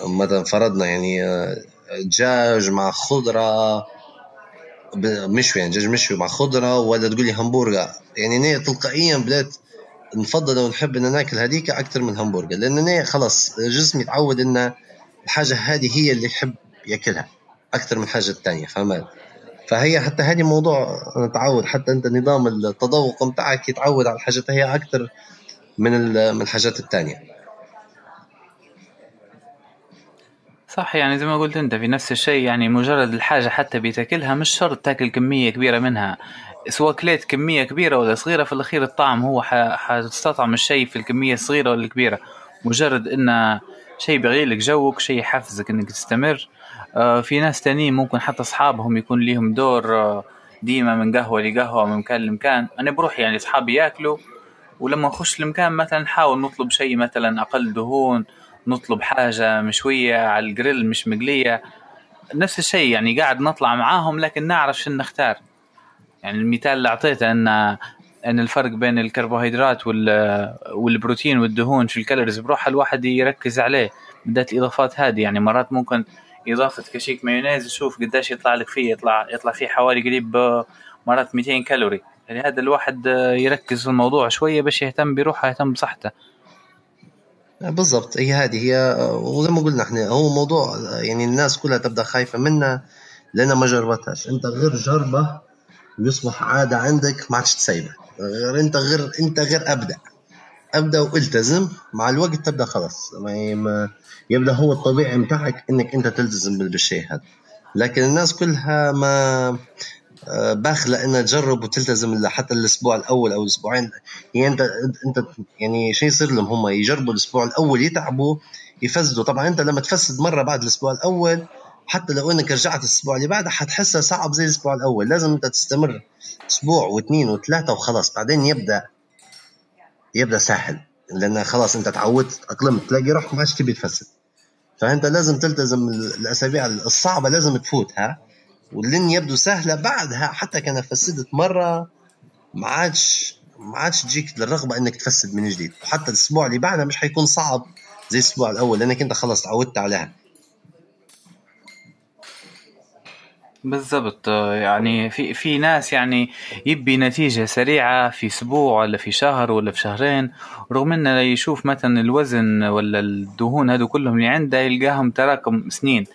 مثلا فرضنا يعني دجاج مع خضرة مشوي يعني دجاج مشوي مع خضرة ولا تقول لي همبرجر يعني أنا تلقائيا بدأت نفضل ونحب إن ناكل هذيك أكثر من همبرجر لأن أنا خلاص جسمي تعود إن الحاجة هذه هي اللي يحب ياكلها أكثر من الحاجة الثانية فهمت؟ فهي حتى هذه موضوع تعود حتى أنت نظام التذوق بتاعك يتعود على الحاجات هي أكثر من من الحاجات الثانية صح يعني زي ما قلت أنت في نفس الشيء يعني مجرد الحاجة حتى بتاكلها مش شرط تاكل كمية كبيرة منها. سواء كليت كمية كبيرة ولا صغيرة في الأخير الطعم هو حتستطعم الشيء في الكمية الصغيرة ولا الكبيرة. مجرد إنه شيء بيغير لك جوك شيء يحفزك إنك تستمر. آه في ناس تانيين ممكن حتى أصحابهم يكون ليهم دور آه ديما من قهوة لقهوة من مكان لمكان. أنا بروح يعني أصحابي ياكلوا ولما نخش المكان مثلا نحاول نطلب شيء مثلا أقل دهون نطلب حاجة مشوية على الجريل مش مقلية. نفس الشيء يعني قاعد نطلع معاهم لكن نعرف شو نختار. يعني المثال اللي أعطيته إن إن الفرق بين الكربوهيدرات والبروتين والدهون في ال calories بروحها الواحد يركز عليه. بالذات الإضافات هذه يعني مرات ممكن إضافة كشيك مايونيز شوف قديش يطلع لك فيه يطلع يطلع فيه حوالي قريب مرات 200 كالوري. يعني هذا الواحد يركز في الموضوع شوية باش يهتم بروحه يهتم بصحته. بالضبط. هي هذه هي وزي ما قلنا إحنا هو موضوع يعني الناس كلها تبدأ خايفة منه لانها ما جربتهاش. أنت غير جربة ويصبح عادة عندك ما عادش تسيبها. غير أنت غير أنت غير ابدا ابدا والتزم مع الوقت تبدأ خلاص. ما يبدأ هو الطبيعي بتاعك إنك أنت تلتزم بالشيء هذا. لكن الناس كلها ما آه، باخ لانها تجرب وتلتزم حتى الأسبوع الأول أو الأسبوعين. يعني انت أنت يعني شو يصير لهم هم يجربوا الأسبوع الأول يتعبوا يفسدوا طبعا أنت لما تفسد مرة بعد الأسبوع الأول حتى لو إنك رجعت الأسبوع اللي بعده حتحسها صعب زي الأسبوع الأول. لازم أنت تستمر أسبوع واثنين وثلاثة وخلاص. بعدين يبدا يبدأ سهل لأن خلاص أنت تعودت اقلمت تلاقي روحك ما عادش تبي تفسد. فأنت لازم تلتزم الأسابيع الصعبة لازم تفوتها واللي يبدو سهلة بعدها حتى كان فسدت مرة ما عادش ما عادش تجيك للرغبة إنك تفسد من جديد. وحتى الأسبوع اللي بعدها مش حيكون صعب زي الأسبوع الأول لأنك أنت خلص تعودت عليها. بالضبط. يعني في في ناس يعني يبي نتيجة سريعة في أسبوع ولا في شهر ولا في شهرين رغم إنه يشوف مثلا الوزن ولا الدهون هذو كلهم اللي عنده يلقاهم تراكم سنين.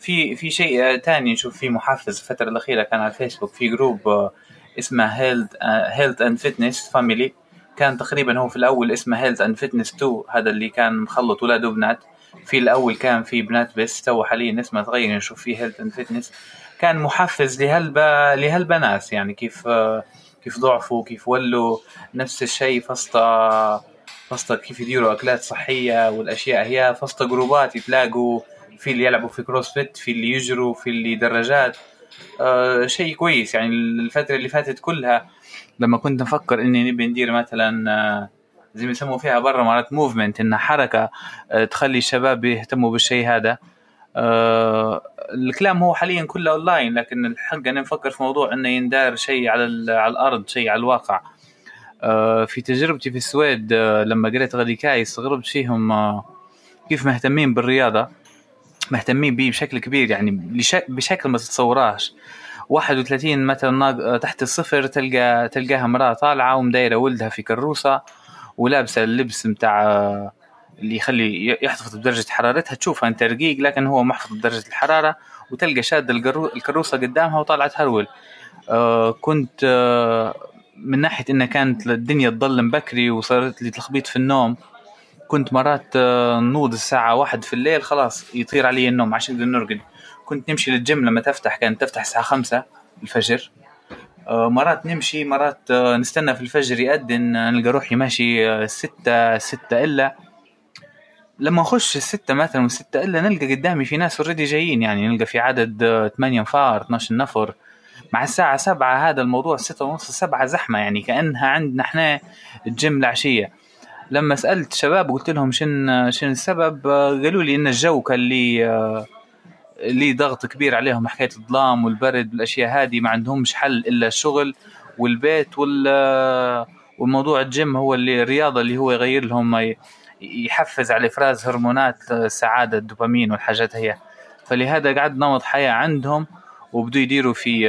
في في شيء تاني نشوف فيه محفز الفترة الأخيرة كان على الفيسبوك في جروب اسمه health health and fitness family كان تقريبا هو في الأول اسمه health and fitness 2 هذا اللي كان مخلط ولاد وبنات. في الأول كان في بنات بس تو حاليا اسمه تغير نشوف فيه health and fitness كان محفز لهالب لهالبنات يعني كيف كيف ضعفوا كيف ولوا نفس الشيء فسطة فسطة كيف يديروا أكلات صحية والأشياء هي فسطة جروبات يتلاقوا في اللي يلعبوا في CrossFit في اللي يجروا في اللي دراجات آه شيء كويس يعني الفترة اللي فاتت كلها لما كنت نفكر إني نبي ندير مثلا آه زي ما يسموا فيها برا مرات movement إنها حركة آه تخلي الشباب يهتموا بالشيء هذا. آه الكلام هو حاليا كله اونلاين لكن الحق أنا نفكر في موضوع إنه يندار شيء على على الأرض شيء على الواقع. آه في تجربتي في السويد آه لما قريت غاديكاي استغربت فيهم آه كيف مهتمين بالرياضة. مهتمين به بشكل كبير يعني بشكل ما تتصوراش. 31 مثلا تحت الصفر تلقى تلقاها امراه طالعة ومدايرة ولدها في كروسة ولابسة اللبس متاع اللي يخلي يحتفظ بدرجة حرارتها. تشوفها انت رقيق لكن هو محتفظ بدرجة الحرارة وتلقى شاد الكروسة قدامها وطالعة تهرول. آه كنت آه من ناحية انها كانت الدنيا تظلم بكري وصارت لي تلخبيط في النوم كنت مرات آه نوض الساعة واحد في الليل خلاص يطير علي النوم عشان نقدر نرقد. كنت نمشي للجيم لما تفتح كانت تفتح الساعة خمسة الفجر. آه مرات نمشي مرات آه نستنى في الفجر يأذن نلقى روحي ماشي ستة ستة إلا. لما أخش الستة مثلا والستة إلا نلقى قدامي في ناس already جايين يعني نلقى في عدد 8 انفار 12 نفر. مع الساعة سبعة هذا الموضوع ستة ونص سبعة زحمة يعني كأنها عندنا إحنا الجيم العشية. لما سألت شباب قلت لهم شن شن السبب قالوا لي إن الجو كان لي لي ضغط كبير عليهم حكاية الظلام والبرد والأشياء هذه ما عندهمش حل إلا الشغل والبيت وال والموضوع الجيم هو اللي الرياضة اللي هو يغير لهم يحفز على إفراز هرمونات السعادة الدوبامين والحاجات هي. فلهذا قعد نمط حياة عندهم وبدو يديروا في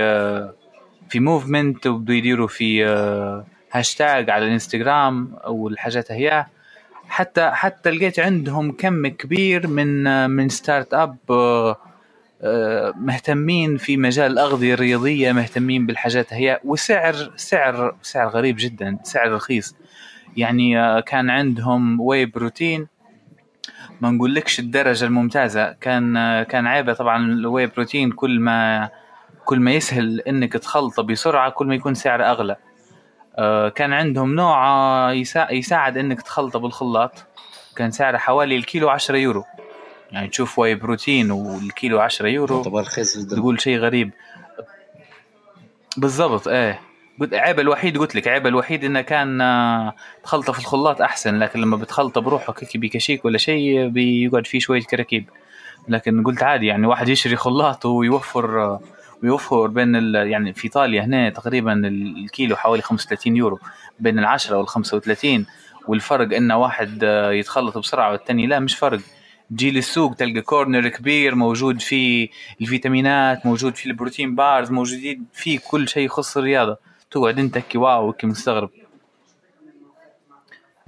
في movement وبدو يديروا في هاشتاج على الانستغرام والحاجات هي. حتى حتى لقيت عندهم كم كبير من من start up مهتمين في مجال الاغذيه الرياضيه مهتمين بالحاجات هي. وسعر سعر سعر غريب جدا سعر رخيص. يعني كان عندهم whey protein ما نقولكش الدرجة الممتازة. كان كان عيبة طبعا ال whey protein كل ما كل ما يسهل إنك تخلطه بسرعة كل ما يكون سعره أغلى. كان عندهم نوع يساعد إنك تخلطه بالخلاط. كان سعره حوالي الكيلو عشرة يورو. يعني تشوف whey protein والكيلو عشرة يورو. تقول شيء غريب. بالضبط إيه. قلت عيب الوحيد قلت لك عيب الوحيد إنه كان تخلطه في الخلاط أحسن. لكن لما بتخلطه بروحك هيك بكشيك ولا شيء بيقعد فيه شوية كراكيب. لكن قلت عادي يعني واحد يشتري خلاط ويوفر ويوفر بين يعني في إيطاليا هنا تقريبا الكيلو حوالي 35 يورو بين العشرة وال 35 والفرق انه واحد يتخلط بسرعة والثاني لا مش فرق. تجي للسوق تلقى corner كبير موجود فيه الفيتامينات موجود فيه ال protein bars موجودين فيه كل شيء يخص الرياضة. تقعد أنت كي wow كي مستغرب.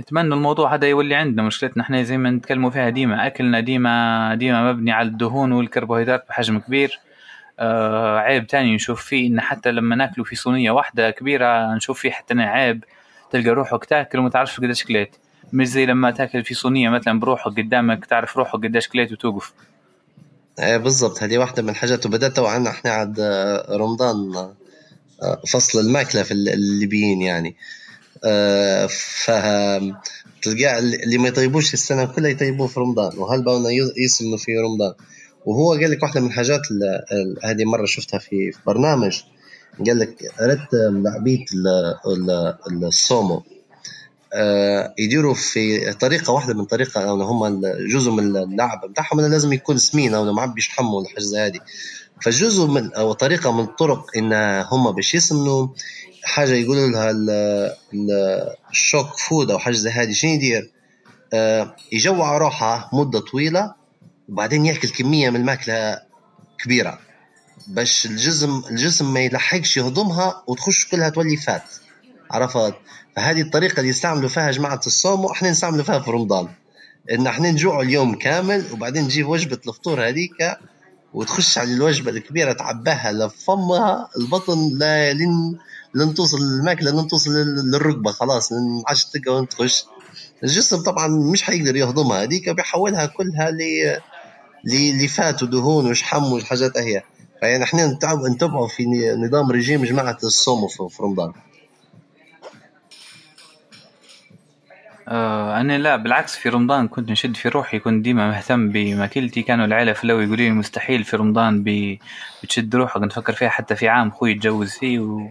نتمنى الموضوع هذا يولي عندنا. مشكلتنا إحنا زي ما نتكلموا فيها ديما أكلنا ديما ديما مبني على الدهون والكربوهيدرات بحجم كبير. آه عيب تاني نشوف فيه إن حتى لما ناكله في صينية واحدة كبيرة نشوف فيه حتى عيب. تلقى روحك تاكل وما تعرفش قديش كليت مش زي لما تاكل في صينية مثلا بروحك قدامك تعرف روحك قديش كليت وتوقف. إيه بالضبط. هذه واحدة من الحاجات. وبدأت توعنا إحنا عاد رمضان فصل الماكلة في الليبيين يعني. ف تلقى اللي ما يطيبوش السنة كلها يطيبوه في رمضان. وهل يسمنوا في رمضان؟ وهو قال لك واحدة من الحاجات هذه مرة شفتها في برنامج. قال لك اردت لعبيه السومو آه، يديروا في طريقة واحدة من طريقة أو هم جزء من اللعب بتاعهم لازم يكون سمين أو ما بيشحموا ولا حاجة هذه. فجزء من أو طريقة من الطرق إن هم باش يسمنوا حاجة يقولوا لها الشوك فود أو حاجة زي هذه شنو يدير؟ آه، يجوع روحه مدة طويلة وبعدين ياكل كمية من الماكلة كبيرة. باش الجسم الجسم ما يلحقش يهضمها وتخش كلها تولي فات. عرفت؟ فهذه الطريقة اللي يستعملوا فيها جماعة الصوم وإحنا نستعملوا فيها في رمضان. إن إحنا نجوع اليوم كامل وبعدين نجيب وجبة الفطور هذيك وتخش على الوجبة الكبيرة تعباها لفمها البطن لا لين لين توصل الماكله لين توصل للركبة خلاص ما عادش تلقى تخش. الجسم طبعا مش حيقدر يهضمها هذيك بيحولها كلها ل لفات ودهون وشحم والحاجات هي. فيعني إحنا نتبعوا في نظام رجيم جماعة الصوم في رمضان. آه أنا لا بالعكس في رمضان كنت نشد في روحي كنت ديما مهتم بمأكلتي. كانوا العيلة في الأول يقولوا لي مستحيل في رمضان بتشد روحك. نفكر فيها حتى في عام خوي تجوز فيه و...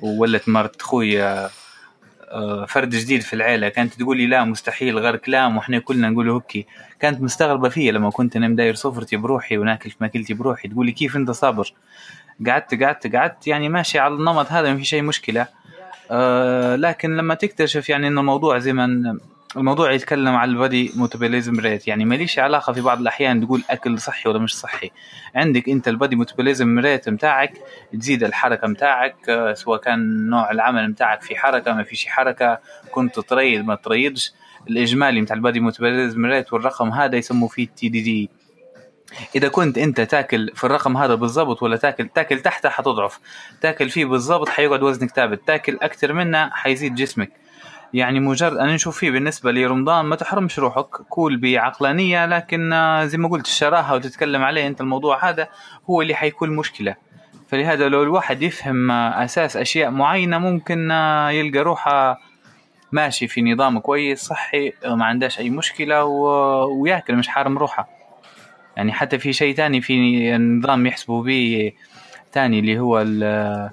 وولت مرت خوي آه فرد جديد في العيلة. كانت تقول لي لا مستحيل غير كلام. وإحنا كلنا نقول هكي كانت مستغربة فيا لما كنت أنا مداير سفرتي بروحي وناكل في ماكلتي بروحي. تقول لي كيف أنت صابر؟ قعدت قعدت قعدت. يعني ماشي على النمط هذا ما في شيء مشكلة. آه لكن لما تكتشف يعني إنه الموضوع زي ما الموضوع يتكلم على البادي موتابيليزم ريت يعني ماليش علاقة في بعض الأحيان تقول أكل صحي ولا مش صحي. عندك أنت ال body metabolism rate متاعك تزيد الحركة متاعك آه، سواء كان نوع العمل متاعك في حركة ما فيش حركة كنت تريد ما تريدش. الإجمالي متاع ال body metabolism rate والرقم هذا يسموه فيه TDEE إذا كنت أنت تاكل في الرقم هذا بالضبط ولا تاكل تاكل تحته حتضعف. تاكل فيه بالضبط حيقعد وزنك ثابت. تاكل أكثر منه حيزيد جسمك. يعني مجرد أنا نشوف فيه بالنسبة لرمضان ما تحرمش روحك كول بعقلانيه لكن آه، زي ما قلت الشراهة وتتكلم عليه أنت الموضوع هذا هو اللي حيكون مشكلة. فلهذا لو الواحد يفهم آه، أساس أشياء معينة ممكن آه، يلقى روحه ماشي في نظام كويس صحي ما عندهاش أي مشكلة وياكل مش حارم روحه. يعني حتى في شيء تاني في نظام يحسبوا به تاني اللي هو ال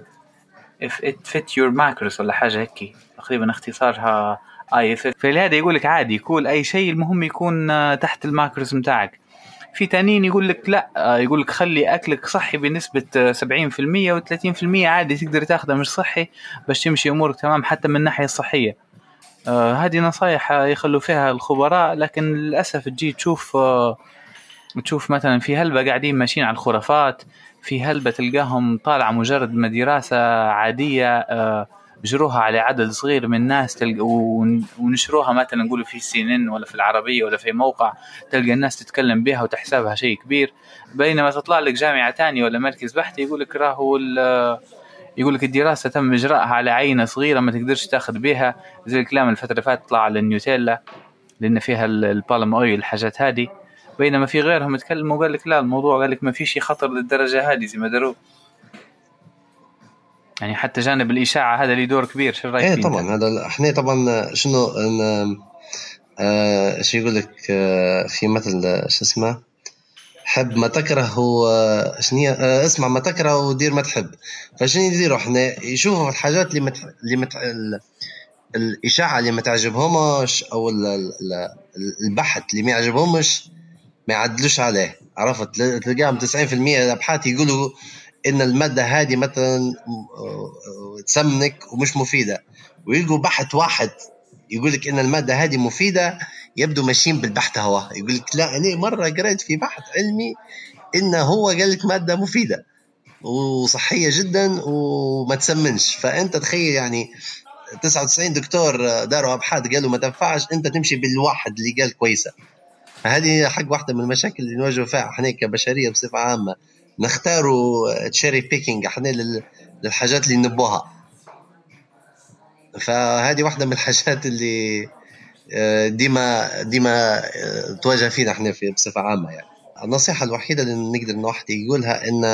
fit your macros ولا حاجة هيك. تقريبا اختصارها آي اف فلهذا يقول لك عادي كول أي شيء المهم يكون تحت الماكروس متاعك. في تانيين يقول لك لا يقول لك خلي أكلك صحي بنسبة 70% و30% عادي تقدر تاخذه مش صحي باش تمشي أمورك تمام حتى من الناحية الصحية. آه هذه نصايح يخلوا فيها الخبراء لكن للأسف تجي تشوف آه تشوف مثلا في هلبة قاعدين ماشيين على الخرافات في هلبة تلقاهم طالعة مجرد ما دراسة عادية آه، جروها على عدد صغير من الناس تلقى ونشروها مثلا نقول في سي ان ولا في العربية ولا في موقع تلقى الناس تتكلم بها وتحسبها شيء كبير. بينما تطلع لك جامعة ثانية ولا مركز بحث يقول لك راهو يقول لك الدراسة تم إجراءها على عينة صغيرة ما تقدرش تاخذ بها. زي الكلام الفترة اللي فاتت طلع على النيوتيلا لأن فيها البالم أويل الحاجات هذه. بينما في غيرهم تكلموا وقال لك لا الموضوع قال لك ما فيش خطر للدرجة هذه زي ما داروا يعني حتى جانب الإشاعة هذا له دور كبير شو رأيك إيه طبعا هذا إحنا طبعا شنو آه شو يقول لك آه في مثل شو اسمه حب ما تكره شنو آه اسمع ما تكره ودير ما تحب. فشنو يديروا؟ إحنا يشوفوا الحاجات اللي مت... اللي مت... الإشاعة اللي ما تعجبهمش أو البحث اللي ما يعجبهمش ما يعدلوش عليه. عرفت؟ تلقاهم 90% الأبحاث يقولوا إن المادة هذه مثلا تسمنك ومش مفيدة. ويلقوا بحث واحد يقول لك إن المادة هذه مفيدة يبدو ماشيين بالبحث هو يقول لك لا أنا مرة قريت في بحث علمي انه هو قال لك مادة مفيدة. وصحية جدا وما تسمنش. فأنت تخيل يعني 99 دكتور داروا أبحاث قالوا ما تنفعش أنت تمشي بالواحد اللي قال كويسة. هذه حق واحدة من المشاكل اللي نواجهوا فيها إحنا كبشرية بصفة عامة. نختاروا cherry picking إحنا للحاجات اللي نبوها فهذه واحدة من الحاجات اللي آه، ديما ديما آه، تواجه فينا إحنا في بصفة عامة يعني. النصيحة الوحيدة اللي نقدر إن واحد يقولها إن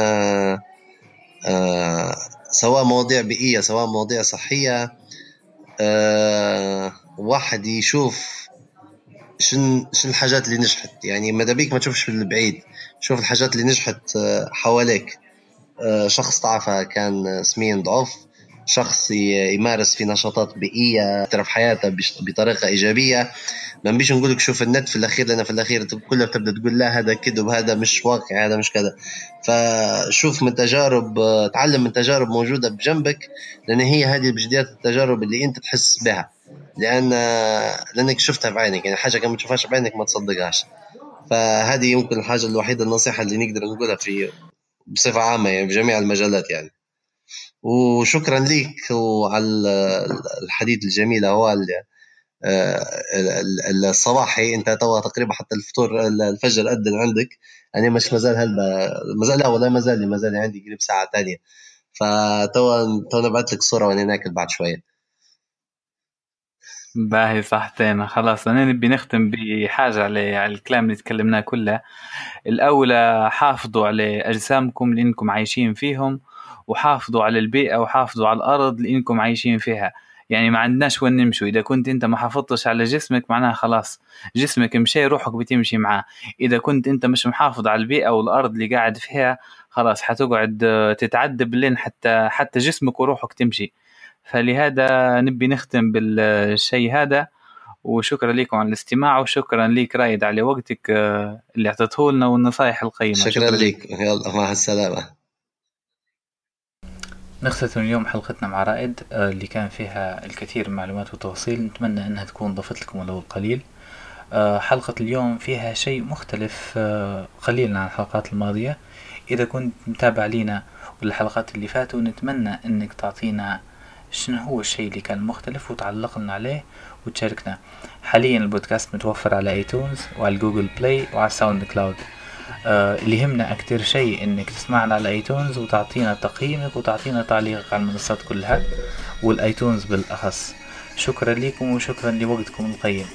آه، سواء مواضيع بيئية سواء مواضيع صحية واحد يشوف شن شن الحاجات اللي نجحت. يعني ماذا بيك ما تشوفش في البعيد. شوف الحاجات اللي نجحت آه، حواليك. أه شخص تعرفه كان سمين ضعف شخص يمارس في نشاطات بيئية في حياته بطريقة إيجابية. ما نبيش نقول لك شوف النت في الأخير لأن في الأخير كلها بتبدأ تقول لا هذا كذب هذا مش واقع هذا مش كذا. فشوف من تجارب تعلم من تجارب موجودة بجنبك لأن هي هذه بجديات التجارب اللي أنت تحس بها. لأن لأنك شفتها بعينك يعني حاجة كان ما تشوفهاش بعينك ما تصدقهاش. فهذه يمكن الحاجة الوحيدة النصيحة اللي نقدر نقولها في بصفة عامة يعني بجميع المجالات يعني. وشكرا لك وعلى الحديث الجميل هو آه، الصباحي أنت توا تقريبا حتى الفطور الفجر اذن عندك. يعني مش مازال هل مازال لا والله مازال مازال عندي قريب ساعة ثانية فتوا تو نبعث لك صورة وأنا ناكل بعد شوية. باهي صحتين خلاص أنا نبي نختم بحاجة على الكلام اللي تكلمناه كله. الأولى حافظوا على أجسامكم لانكم عايشين فيهم وحافظوا على البيئة وحافظوا على الأرض اللي إنكم عايشين فيها. يعني ما عندناش وين نمشوا اذا كنت أنت ما حافظتش على جسمك معناها خلاص جسمك مشي روحك بتمشي معاه. إذا كنت أنت مش محافظ على البيئة والأرض اللي قاعد فيها خلاص حتقعد تتعذب لين حتى حتى جسمك وروحك تمشي. فلهذا نبي نختم بالشيء هذا وشكرا لكم على الاستماع وشكرا لك رايد على وقتك اللي أعطيته لنا والنصائح القيمة. شكرا, شكرا لك. يلا مع السلامة. نختتم اليوم حلقتنا مع رائد آه، اللي كان فيها الكثير من المعلومات والتفاصيل نتمنى أنها تكون ضفت لكم ولو القليل آه، حلقة اليوم فيها شيء مختلف آه، قليلا عن الحلقات الماضية. إذا كنت متابع لينا والحلقات اللي فاتوا نتمنى أنك تعطينا شنو هو الشيء اللي كان مختلف وتعلق لنا عليه وتشاركنا؟ حاليا البودكاست متوفر على iTunes وعلى Google Play وعلى SoundCloud آه اللي يهمنا أكتر شيء إنك تسمعنا على iTunes وتعطينا تقييمك وتعطينا تعليقك على المنصات كلها وال iTunes بالأخص. شكرا لكم وشكرا لوقتكم القيم.